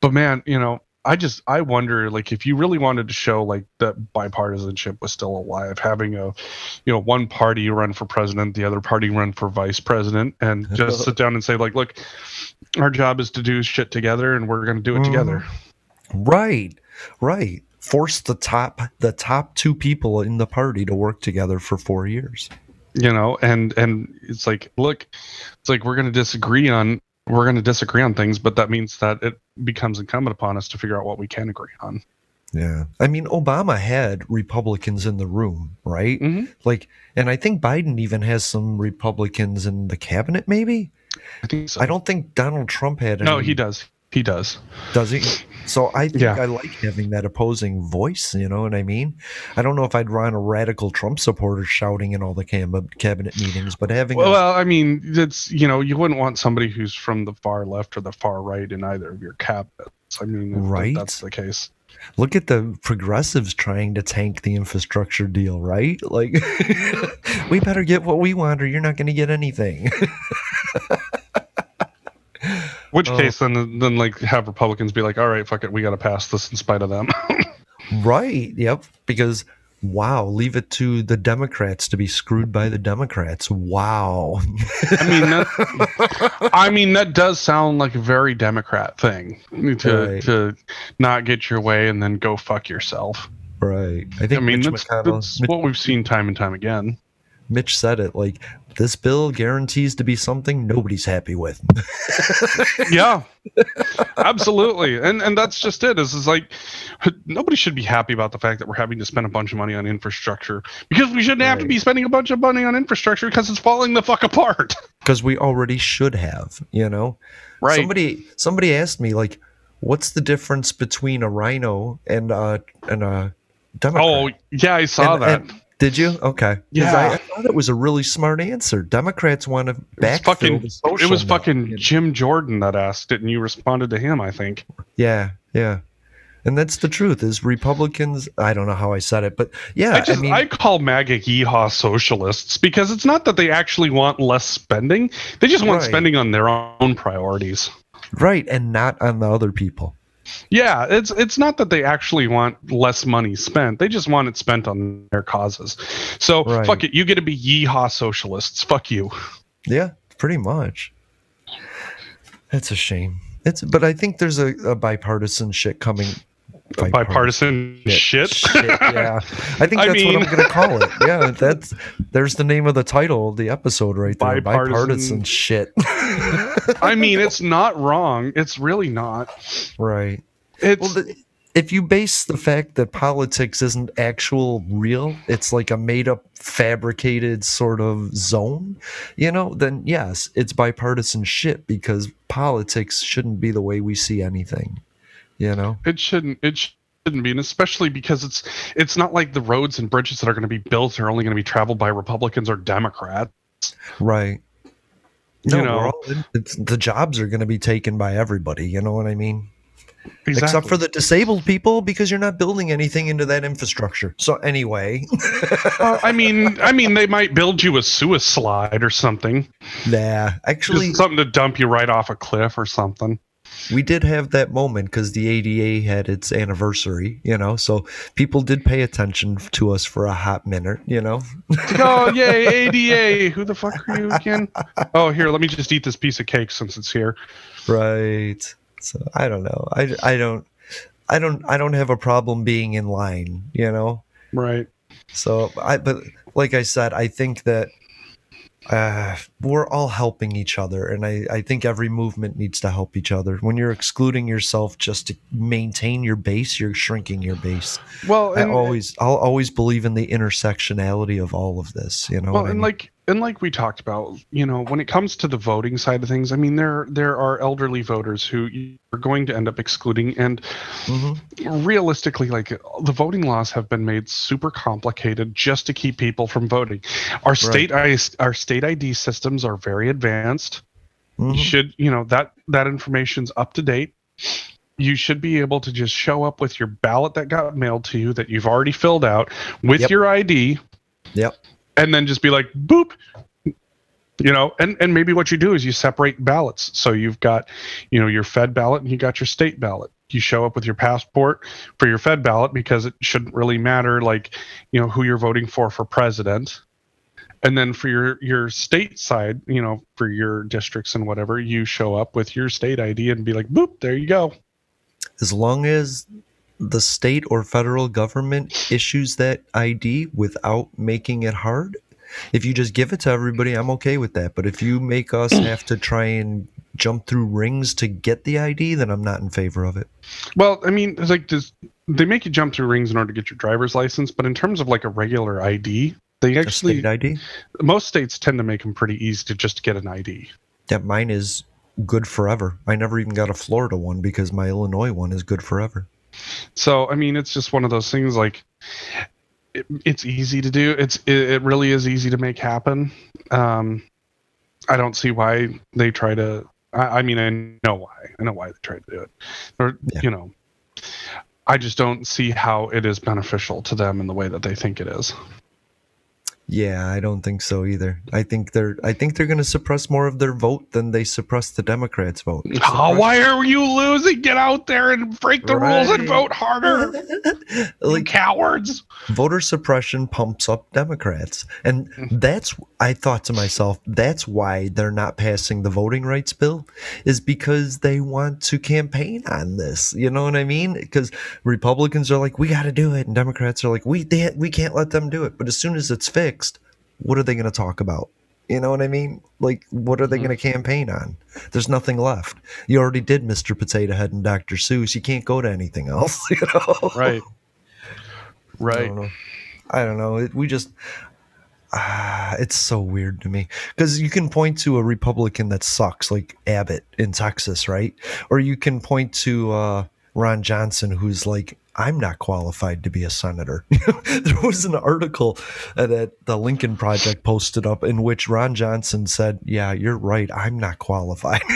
But man, you know, I just I wonder like if you really wanted to show like that bipartisanship was still alive, having a you know, one party run for president, the other party run for vice president, and (laughs) just sit down and say, like, look, our job is to do shit together and we're gonna do it mm-hmm. together. Right. Right. Force the top the top two people in the party to work together for four years. you know and and it's like look it's like we're going to disagree on we're going to disagree on things but that means that it becomes incumbent upon us to figure out what we can agree on Yeah. I mean, Obama had Republicans in the room, right? Mm-hmm. Like, and I think Biden even has some Republicans in the cabinet, maybe? i think so I don't think Donald Trump had any. no he does he does Does he? So I think Yeah. I like having that opposing voice, you know what I mean? I don't know if I'd run a radical Trump supporter shouting in all the cam- cabinet meetings, but having a- well i mean it's you know you wouldn't want somebody who's from the far left or the far right in either of your cabinets i mean Right. that's the case Look at the progressives trying to tank the infrastructure deal, right? Like, (laughs) we better get what we want, or you're not going to get anything. (laughs) which Oh. case then then like have republicans be like all right fuck it we got to pass this in spite of them (laughs) right? Yep. Because wow, leave it to the Democrats to be screwed by the Democrats. Wow. I mean, that, (laughs) I mean that does sound like a very Democrat thing to Right. to not get your way and then go fuck yourself. right. I think I mean, Mitch that's, McConnell, that's Mitch, what we've seen time and time again. Mitch said it like this bill guarantees to be something nobody's happy with. (laughs) yeah, absolutely, and and that's just it. it. Is is like nobody should be happy about the fact that we're having to spend a bunch of money on infrastructure because we shouldn't have to be spending a bunch of money on infrastructure because it's falling the fuck apart. (laughs) because we already should have you know Right. somebody somebody asked me like what's the difference between a rhino and uh and a democrat Oh yeah, I saw And- that. and- did you Okay. Yeah. I, I thought it was a really smart answer democrats want to It was backfill fucking. It was net. fucking Jim Jordan that asked it, and you responded to him. I think. yeah yeah and that's the truth is republicans i don't know how i said it but yeah I just I, mean call MAGA yeehaw socialists because it's not that they actually want less spending; they just want Right. spending on their own priorities. right and not on the other people Yeah, it's it's not that they actually want less money spent; they just want it spent on their causes. So Right. fuck it, you get to be yeehaw socialists. Fuck you. Yeah, pretty much. It's a shame. It's but I think there's a, a bipartisan shit coming. Bipartisan shit. yeah. I think (laughs) I that's what I'm gonna call it. (laughs) Yeah, that's there's the name of the title of the episode right there. Bipartisan- Bipartisan shit. (laughs) I mean, it's not wrong. It's really not. right. It's Well, the, if you base the fact that politics isn't actual real, it's like a made up, fabricated sort of zone, you know, then yes, it's bipartisan shit because politics shouldn't be the way we see anything, you know? It shouldn't. It shouldn't be, and especially because it's it's not like the roads and bridges that are going to be built are only going to be traveled by Republicans or Democrats. Right. You know. all it's, the jobs are going to be taken by everybody. You know what I mean? Except for the disabled people because you're not building anything into that infrastructure. So anyway, (laughs) Well, I mean, I mean, they might build you a suicide or something. nah, actually Just something to dump you right off a cliff or something. We did have that moment because the ADA had its anniversary, you know, so people did pay attention to us for a hot minute, you know. oh yay ADA! Who the fuck are you again? Oh, here, let me just eat this piece of cake since it's here. Right. So I don't know. I, I don't I don't I don't have a problem being in line, you know. Right. So I but like I said, I think that uh, we're all helping each other, and I, I think every movement needs to help each other. When you're excluding yourself just to maintain your base, you're shrinking your base. Well, I always I'll always believe in the intersectionality of all of this. You know, well, what I and mean? like and like we talked about, you know, when it comes to the voting side of things, I mean, there there are elderly voters who are going to end up excluding, and Mm-hmm. realistically, like the voting laws have been made super complicated just to keep people from voting. Our state I, our state ID systems are very advanced. Mm-hmm. You should you know that that information's up to date. You should be able to just show up with your ballot that got mailed to you that you've already filled out with Yep. your ID Yep. And then just be like boop you know and and maybe what you do is you separate ballots. So you've got you know your fed ballot and you got your state ballot. You show up with your passport for your fed ballot because it shouldn't really matter like you know who you're voting for for president. And then for your your state side you know for your districts and whatever you show up with your state id and be like boop there you go. As long as the state or federal government issues that ID without making it hard, if you just give it to everybody, I'm okay with that. But if you make us mm. have to try and jump through rings to get the ID, then I'm not in favor of it. Well, I mean, it's like this, they make you jump through rings in order to get your driver's license, but in terms of like a regular ID, they actually state ID? Most states tend to make them pretty easy to just get an ID. That mine is good forever. I never even got a Florida one because my Illinois one is good forever. So, I mean, it's just one of those things like it, it's easy to do. It's it, it really is easy to make happen. Um, I don't see why they try to. I, I mean, I know why. I know why they try to do it. Or you know, I just don't see how it is beneficial to them in the way that they think it is. Yeah, I don't think so either. I think they're I think they're going to suppress more of their vote than they suppress the Democrats' vote. Oh, (laughs) why are you losing? Get out there and break the rules and vote harder. (laughs) like cowards. Voter suppression pumps up Democrats. And mm-hmm. that's I thought to myself, that's why they're not passing the voting rights bill is because they want to campaign on this. You know what I mean? Because Republicans are like, we got to do it, and Democrats are like, we they, we can't let them do it. But as soon as it's fixed, what are they going to talk about? You know what I mean? Like, what are they going to campaign on? There's nothing left. You already did Mr. Potato Head and Dr. Seuss. You can't go to anything else. (laughs) You know? Right. I Right. don't know. I don't know. It, we just. Ah, it's so weird to me because you can point to a Republican that sucks, like Abbott in Texas, right? Or you can point to uh, Ron Johnson, who's like, I'm not qualified to be a senator. (laughs) there was an article that the Lincoln Project posted up in which Ron Johnson said, Yeah, you're right. I'm not qualified. (laughs)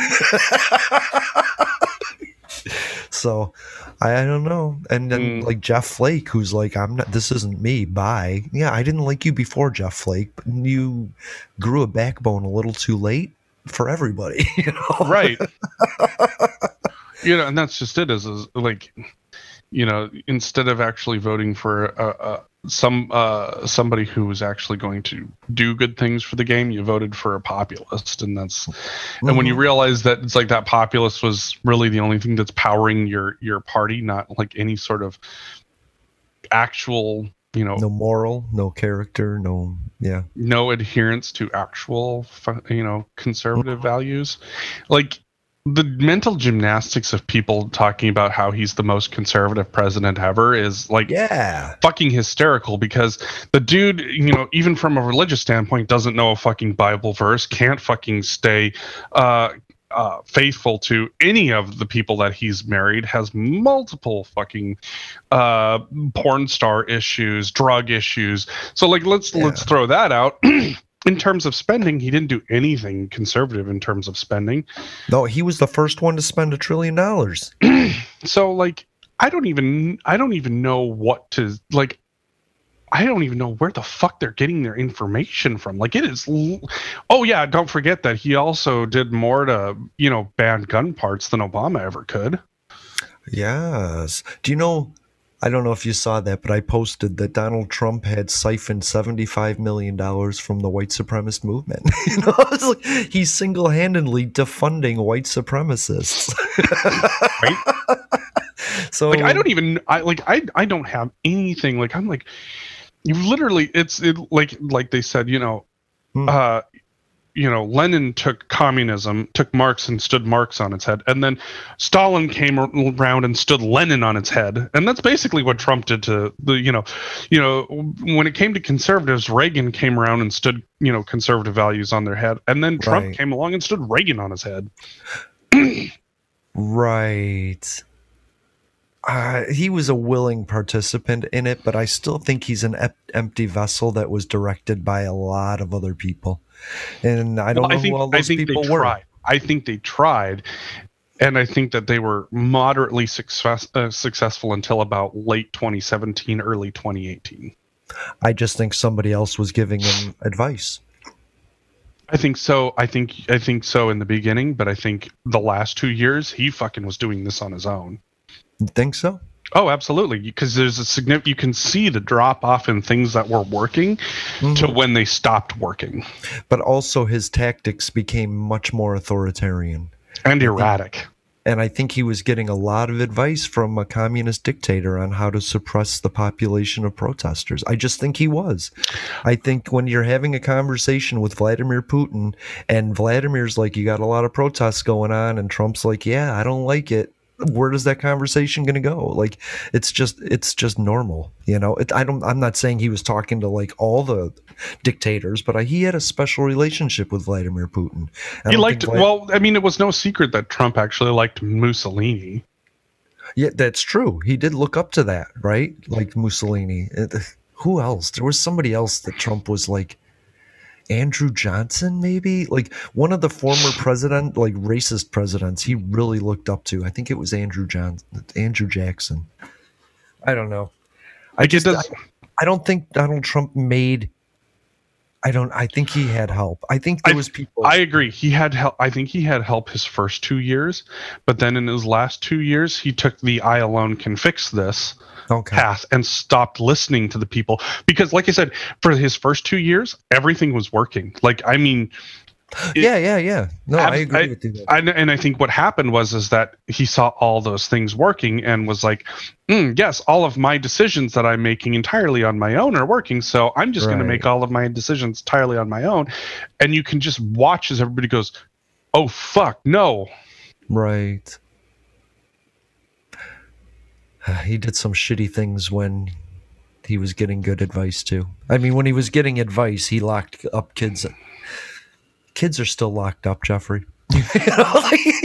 so I, I don't know. And then hmm. like Jeff Flake, who's like, I'm not, this isn't me. Bye. Yeah, I didn't like you before, Jeff Flake, but you grew a backbone a little too late for everybody. (laughs) You know? right you know and that's just it is, is like you know instead of actually voting for uh, uh, some uh, somebody who was actually going to do good things for the game you voted for a populist and that's and when you Mhm. realize that it's like that populist was really the only thing that's powering your your party not like any sort of actual you know No moral, no character, no, yeah. no adherence to actual you know conservative values like the mental gymnastics of people talking about how he's the most conservative president ever is like yeah. fucking hysterical because the dude you know even from a religious standpoint doesn't know a fucking bible verse can't fucking stay uh uh, faithful to any of the people that he's married has multiple fucking uh porn star issues drug issues. So like let's let's throw that out (clears throat) in terms of spending, he didn't do anything conservative in terms of spending. No, he was the first one to spend a trillion dollars. (clears throat) so like I don't even I don't even know what to like I don't even know where the fuck they're getting their information from. Like it is Oh yeah, don't forget that he also did more to, you know, ban gun parts than Obama ever could. Yes. Do you know I don't know if you saw that, but I posted that Donald Trump had siphoned $75 million from the white supremacist movement. (laughs) you know, like he's single handedly defunding white supremacists. right? (laughs) So like I don't even I like I I don't have anything like I'm like you literally it's it like like they said, you know, Hmm. uh you know, Lenin took communism, took Marx and stood Marx on its head, and then Stalin came around and stood Lenin on its head, and that's basically what Trump did to the, you know, you know, when it came to conservatives, Reagan came around and stood, you know, conservative values on their head, and then Trump Right. came along and stood Reagan on his head. Right. Uh, he was a willing participant in it, but I still think he's an ep- empty vessel that was directed by a lot of other people. And I don't Well, know I think who all I those think people they were. tried. I think they tried, and I think that they were moderately success, uh, successful until about late 2017, early 2018. I just think somebody else was giving him advice. I think so. I think I think so in the beginning, but I think the last two years he fucking was doing this on his own. You think so? Oh, absolutely. Because there's a significant. You can see the drop off in things that were working to mm-hmm. when they stopped working But also his tactics became much more authoritarian. and erratic. And I think he was getting a lot of advice from a communist dictator on how to suppress the population of protesters. I just think he was. I think when you're having a conversation with Vladimir Putin and Vladimir's like, you got a lot of protests going on, and Trump's like, yeah, I don't like it. Where is that conversation going to go? Like, it's just, it's just normal, you know. It, I don't. I'm not saying he was talking to like all the dictators, but I, he had a special relationship with Vladimir Putin. He liked. Vlad- Well, I mean, it was no secret that Trump actually liked Mussolini. Yeah, that's true. He did look up to that, right? Like Mussolini. Who else? There was somebody else that Trump was like Andrew Johnson, maybe? Like one of the former (sighs) president, like racist presidents, he really looked up to. I think it was Andrew Johnson, Andrew Jackson. I don't know. I just, I, I don't think Donald Trump made. I don't. I think he had help. I think there was people. I agree. He had help. I think he had help his first two years, but then in his last two years, he took the "I alone can fix this" Okay. path and stopped listening to the people because, like I said, for his first two years, everything was working. Like, I mean, yeah, yeah, yeah. No, I Abs- agree I- with you. there. I, and I think what happened was is that he saw all those things working and was like, "Mm, yes, all of my decisions that I'm making entirely on my own are working. So I'm just going to make all of my decisions entirely on my own. And you can just watch as everybody goes, oh fuck, no. Right. (sighs) He did some shitty things when he was getting good advice too. I mean, when he was getting advice, he locked up kids. Kids are still locked up, Jeffrey. (laughs)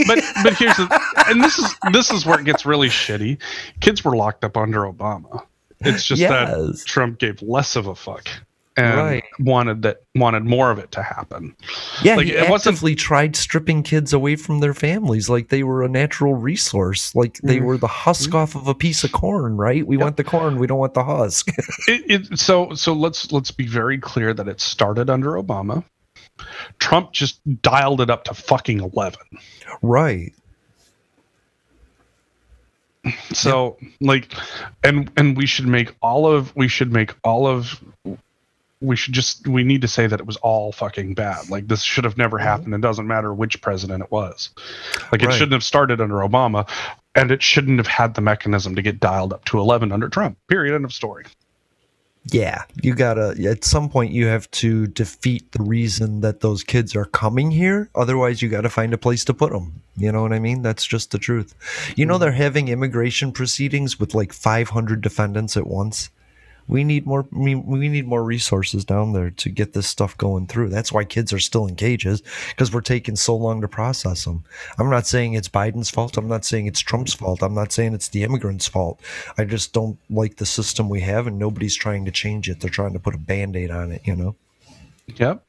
But but here's the, and this is this is where it gets really shitty. Kids were locked up under Obama. It's just Yes. that Trump gave less of a fuck and Right. wanted that wanted more of it to happen. Yeah, Like, he it wasn't- actively tried stripping kids away from their families like they were a natural resource, like they Mm. were the husk off of a piece of corn. Right? We want the corn, we don't want the husk. (laughs) it, it so so let's let's be very clear that it started under Obama. Trump just dialed it up to fucking eleven. right. So like, and and we should make all of we should make all of we should just we need to say that it was all fucking bad. Like this should have never mm-hmm. happened. It doesn't matter which president it was. Like it Right. shouldn't have started under Obama, and it shouldn't have had the mechanism to get dialed up to eleven under Trump. Period. End of story. Yeah, you gotta, at some point, you have to defeat the reason that those kids are coming here. Otherwise, you gotta find a place to put them. You know what I mean? That's just the truth. You know, mm-hmm. they're having immigration proceedings with like 500 defendants at once. We need more, we, need more resources down there to get this stuff going through. That's why kids are still in cages because we're taking so long to process them. I'm not saying it's Biden's fault. I'm not saying it's Trump's fault. I'm not saying it's the immigrants' fault. I just don't like the system we have, and nobody's trying to change it. They're trying to put a band aid on it, you know? Yep.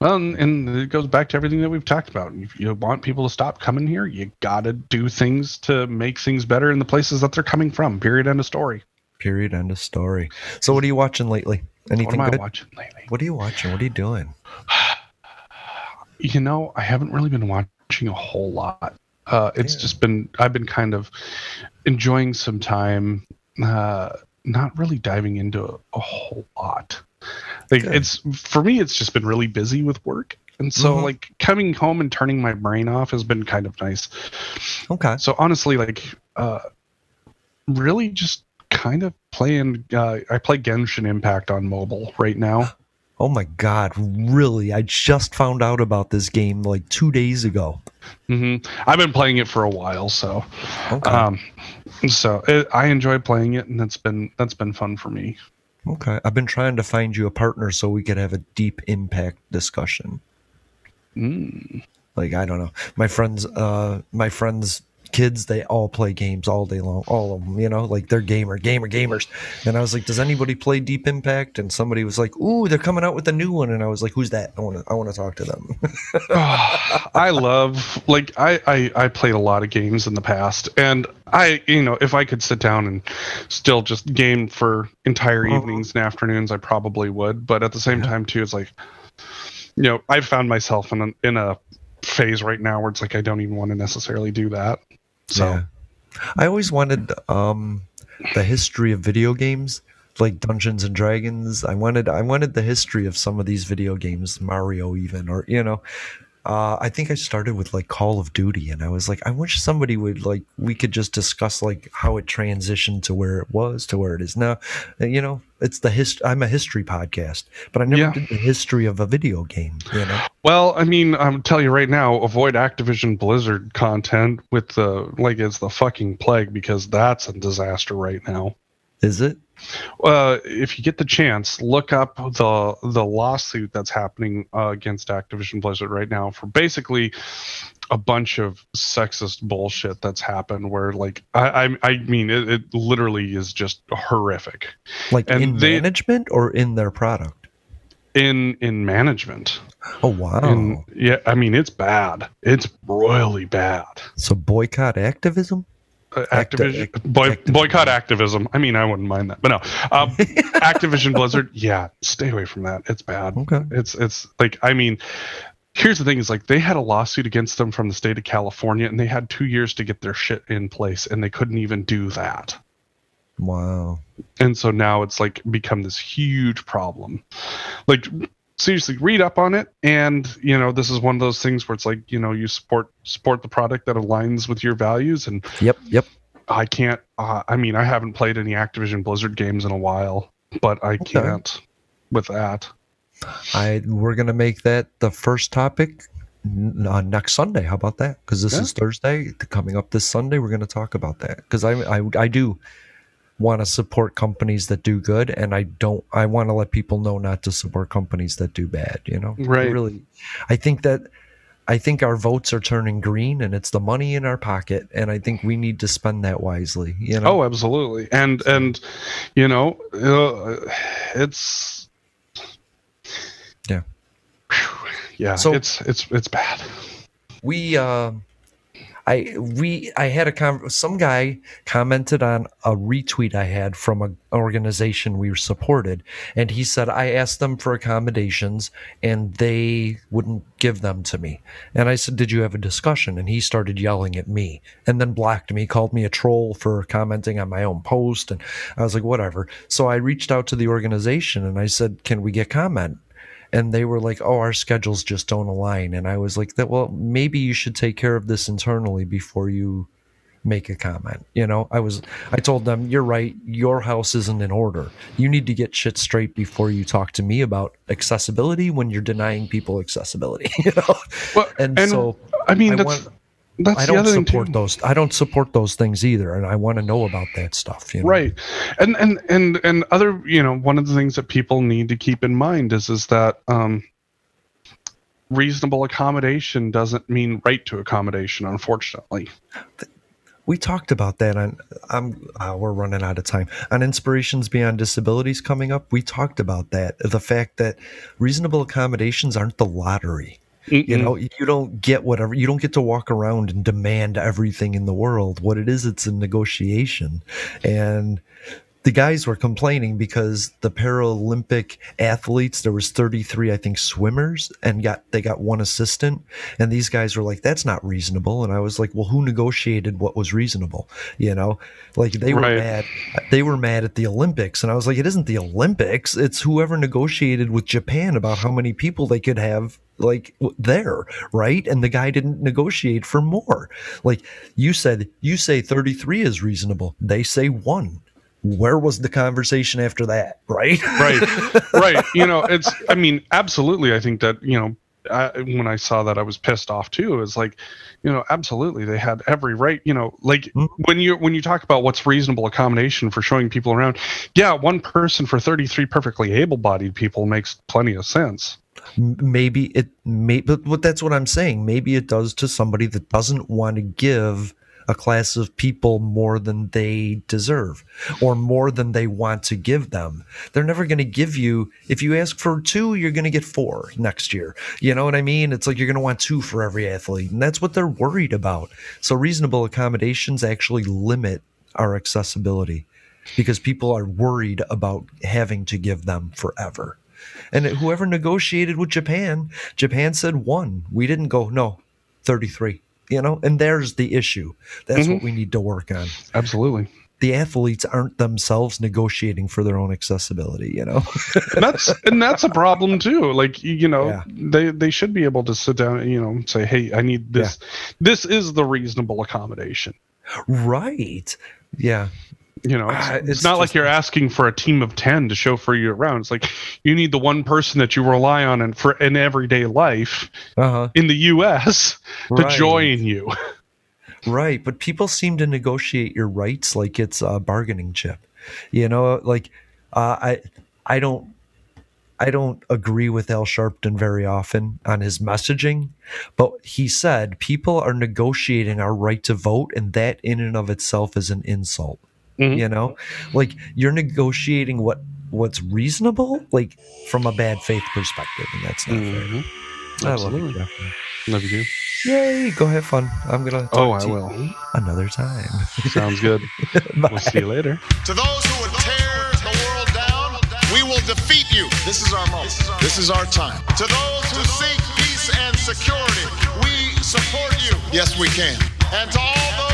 Well, and, and it goes back to everything that we've talked about. If you want people to stop coming here, you got to do things to make things better in the places that they're coming from. Period. End of story. Period. End of story. So, what are you watching lately? Anything what am good? I watching lately? What are you watching? What are you doing? You know, I haven't really been watching a whole lot. Uh, it's just been I've been kind of enjoying some time, uh, not really diving into a, a whole lot. Like Good. it's for me, it's just been really busy with work, and so Mhm. like coming home and turning my brain off has been kind of nice. Okay. So honestly, like uh, really just kind of playing. Uh, I play Genshin Impact on mobile right now. (gasps) Oh my god, really? I just found out about this game like two days ago. hmm I've been playing it for a while, so Okay. um, so it, I enjoy playing it, and that's been that's been fun for me. Okay. I've been trying to find you a partner so we could have a deep impact discussion. Mm. Like I don't know. My friends uh my friends kids they all play games all day long all of them you know like they're gamer gamer gamers. And i was like does anybody play deep impact? And somebody was like ooh they're coming out with a new one. And i was like who's that? I want to i want to talk to them. (laughs) I love like I, I I played a lot of games in the past, and I you know if I could sit down and still just game for entire Uh-huh. evenings and afternoons, I probably would. But at the same time, too, it's like you know I've found myself in a, in a phase right now where it's like I don't even want to necessarily do that. So Yeah. I always wanted um the history of video games, like Dungeons and Dragons. I wanted I wanted the history of some of these video games, Mario even, or you know. Uh, I think I started with like Call of Duty, and I was like, I wish somebody would like we could just discuss like how it transitioned to where it was to where it is now. You know, it's the hist. I'm a history podcast, but I never Yeah. did the history of a video game. You know, Well, I mean, I'm tell you right now, avoid Activision Blizzard content with the like it's the fucking plague because that's a disaster right now. Is it? Uh, if you get the chance, look up the the lawsuit that's happening uh, against Activision Blizzard right now for basically a bunch of sexist bullshit that's happened. Where like I I, I mean it, it literally is just horrific Like And in they- management or in their product? in in management. Oh wow! And yeah, I mean it's bad. It's royally bad. so boycott activism. Uh, Activision ac- boy, activism. boycott activism. I mean, I wouldn't mind that, but no. Um, (laughs) Activision Blizzard, yeah, stay away from that. It's bad. Okay. It's it's like I mean, here's the thing: is like they had a lawsuit against them from the state of California, and they had two years to get their shit in place, and they couldn't even do that. Wow. And so now it's like become this huge problem. Like seriously, read up on it, and you know this is one of those things where it's like you know you support support the product that aligns with your values, and Yep. Yep. I can't. Uh, I mean, I haven't played any Activision Blizzard games in a while, but I can't with that. I we're gonna make that the first topic n- uh, next Sunday. How about that? Because this Yeah. is Thursday. Coming up this Sunday, we're gonna talk about that. Because I, I I do want to support companies that do good, and I don't. I want to let people know not to support companies that do bad. You know, Right. Really, I think that. I think our votes are turning green, and it's the money in our pocket, and I think we need to spend that wisely. You know. Oh, absolutely. And and you know, uh, it's Yeah. yeah. So- it's it's it's bad. we uh i we i had a con some guy commented on a retweet i had from an organization we supported and he said i asked them for accommodations and they wouldn't give them to me. And i said did you have a discussion? And he started yelling at me and then blocked me called me a troll for commenting on my own post and i was like whatever. So i reached out to the organization and i said can we get comment and they were like, "Oh, our schedules just don't align." And I was like, "That well, maybe you should take care of this internally before you make a comment." You know, I was I told them, "You're right. Your house isn't in order. You need to get shit straight before you talk to me about accessibility when you're denying people accessibility." (laughs) You know, Well, and, and so I mean I that's want- that's I don't support those. I don't support those things either, and I want to know about that stuff. You know? right and and and and other you know one of the things that people need to keep in mind is is that um reasonable accommodation doesn't mean right to accommodation unfortunately we talked about that on i'm uh, we're running out of time on inspirations beyond disabilities coming up we talked about that the fact that reasonable accommodations aren't the lottery Mm-mm. you know you don't get whatever you don't get to walk around and demand everything in the world what it is it's a negotiation and the guys were complaining because the Paralympic athletes, there was 33, I think, swimmers, and got they got one assistant, and these guys were like, "That's not reasonable." And I was like, "Well, who negotiated what was reasonable?" You know, like they were right. mad. They were mad at the Olympics, and I was like, "It isn't the Olympics. It's whoever negotiated with Japan about how many people they could have like there, right? And the guy didn't negotiate for more. Like you said, you say 33 is reasonable. They say one where was the conversation after that right? Right (laughs) right. You know it's i mean absolutely i think that you know I, when i saw that i was pissed off too. It was like you know absolutely they had every right you know like mm-hmm. when you when you talk about what's reasonable accommodation for showing people around yeah one person for 33 perfectly able-bodied people makes plenty of sense. Maybe it may but, but that's what i'm saying. Maybe it does to somebody that doesn't want to give a class of people more than they deserve or more than they want to give them. They're never going to give you, if you ask for two, you're going to get four next year. You know what I mean? It's like you're going to want two for every athlete. And that's what they're worried about. So reasonable accommodations actually limit our accessibility because people are worried about having to give them forever. And whoever negotiated with Japan, Japan said one. We didn't go, no, 33 you know and there's the issue. That's mm-hmm. what we need to work on. Absolutely. The athletes aren't themselves negotiating for their own accessibility you know? (laughs) And that's and that's a problem too. Like you know yeah. they they should be able to sit down and you know say hey i need this. Yeah. this is the reasonable accommodation. Right. Yeah you know, it's, uh, it's, it's not like you're asking for a team of 10 to chauffeur you around. It's like you need the one person that you rely on and for in everyday life uh-huh. in the US to right. join you. (laughs) Right. But people seem to negotiate your rights like it's a bargaining chip. You know, like uh, I I don't I don't agree with Al Sharpton very often on his messaging, but he said people are negotiating our right to vote, and that in and of itself is an insult. Mm-hmm. You know, like you're negotiating what what's reasonable, like from a bad faith perspective, and that's not mm-hmm. fair. Absolutely. I love you, Love you. Yay! Go have fun. I'm gonna. oh, I will. Another time. Sounds good. (laughs) we'll see you later. To those who would tear the world down, we will defeat you. This is our moment. This is our, this is our time. To those who seek peace and security, we support you. Yes, we can. And to all those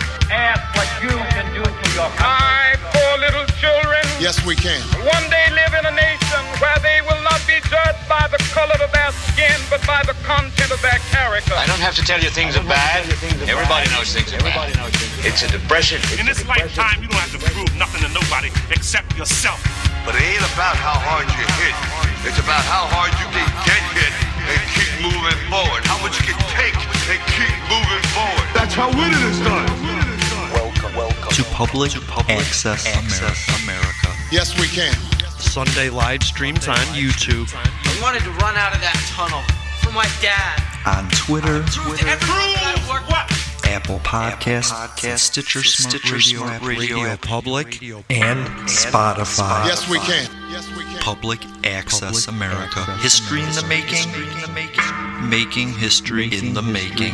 Ask what you can do for your country. I, poor little children. Yes, we can. One day live in a nation where they will not be judged by the color of their skin, but by the content of their character. I don't have to tell you things are bad. Everybody knows things are bad. It's a depression. In this lifetime, you don't have to prove nothing to nobody except yourself. But it ain't about how hard you hit. It's about how hard you can get hit and keep moving forward. How much you can take and keep moving forward. That's how winning is done. Welcome, welcome to Public, to public Access, Access America. America. Yes, we can. Sunday live streams on YouTube. I wanted to run out of that tunnel for my dad. On Twitter. On Twitter. what? Apple Podcasts, Podcast, Stitcher, Smart Stitcher, Radio, Smart Radio, Radio Public, Radio, and Spotify. Yes, we can. Yes, we can. Public Access Public America. Access history in the making. Making history in the making.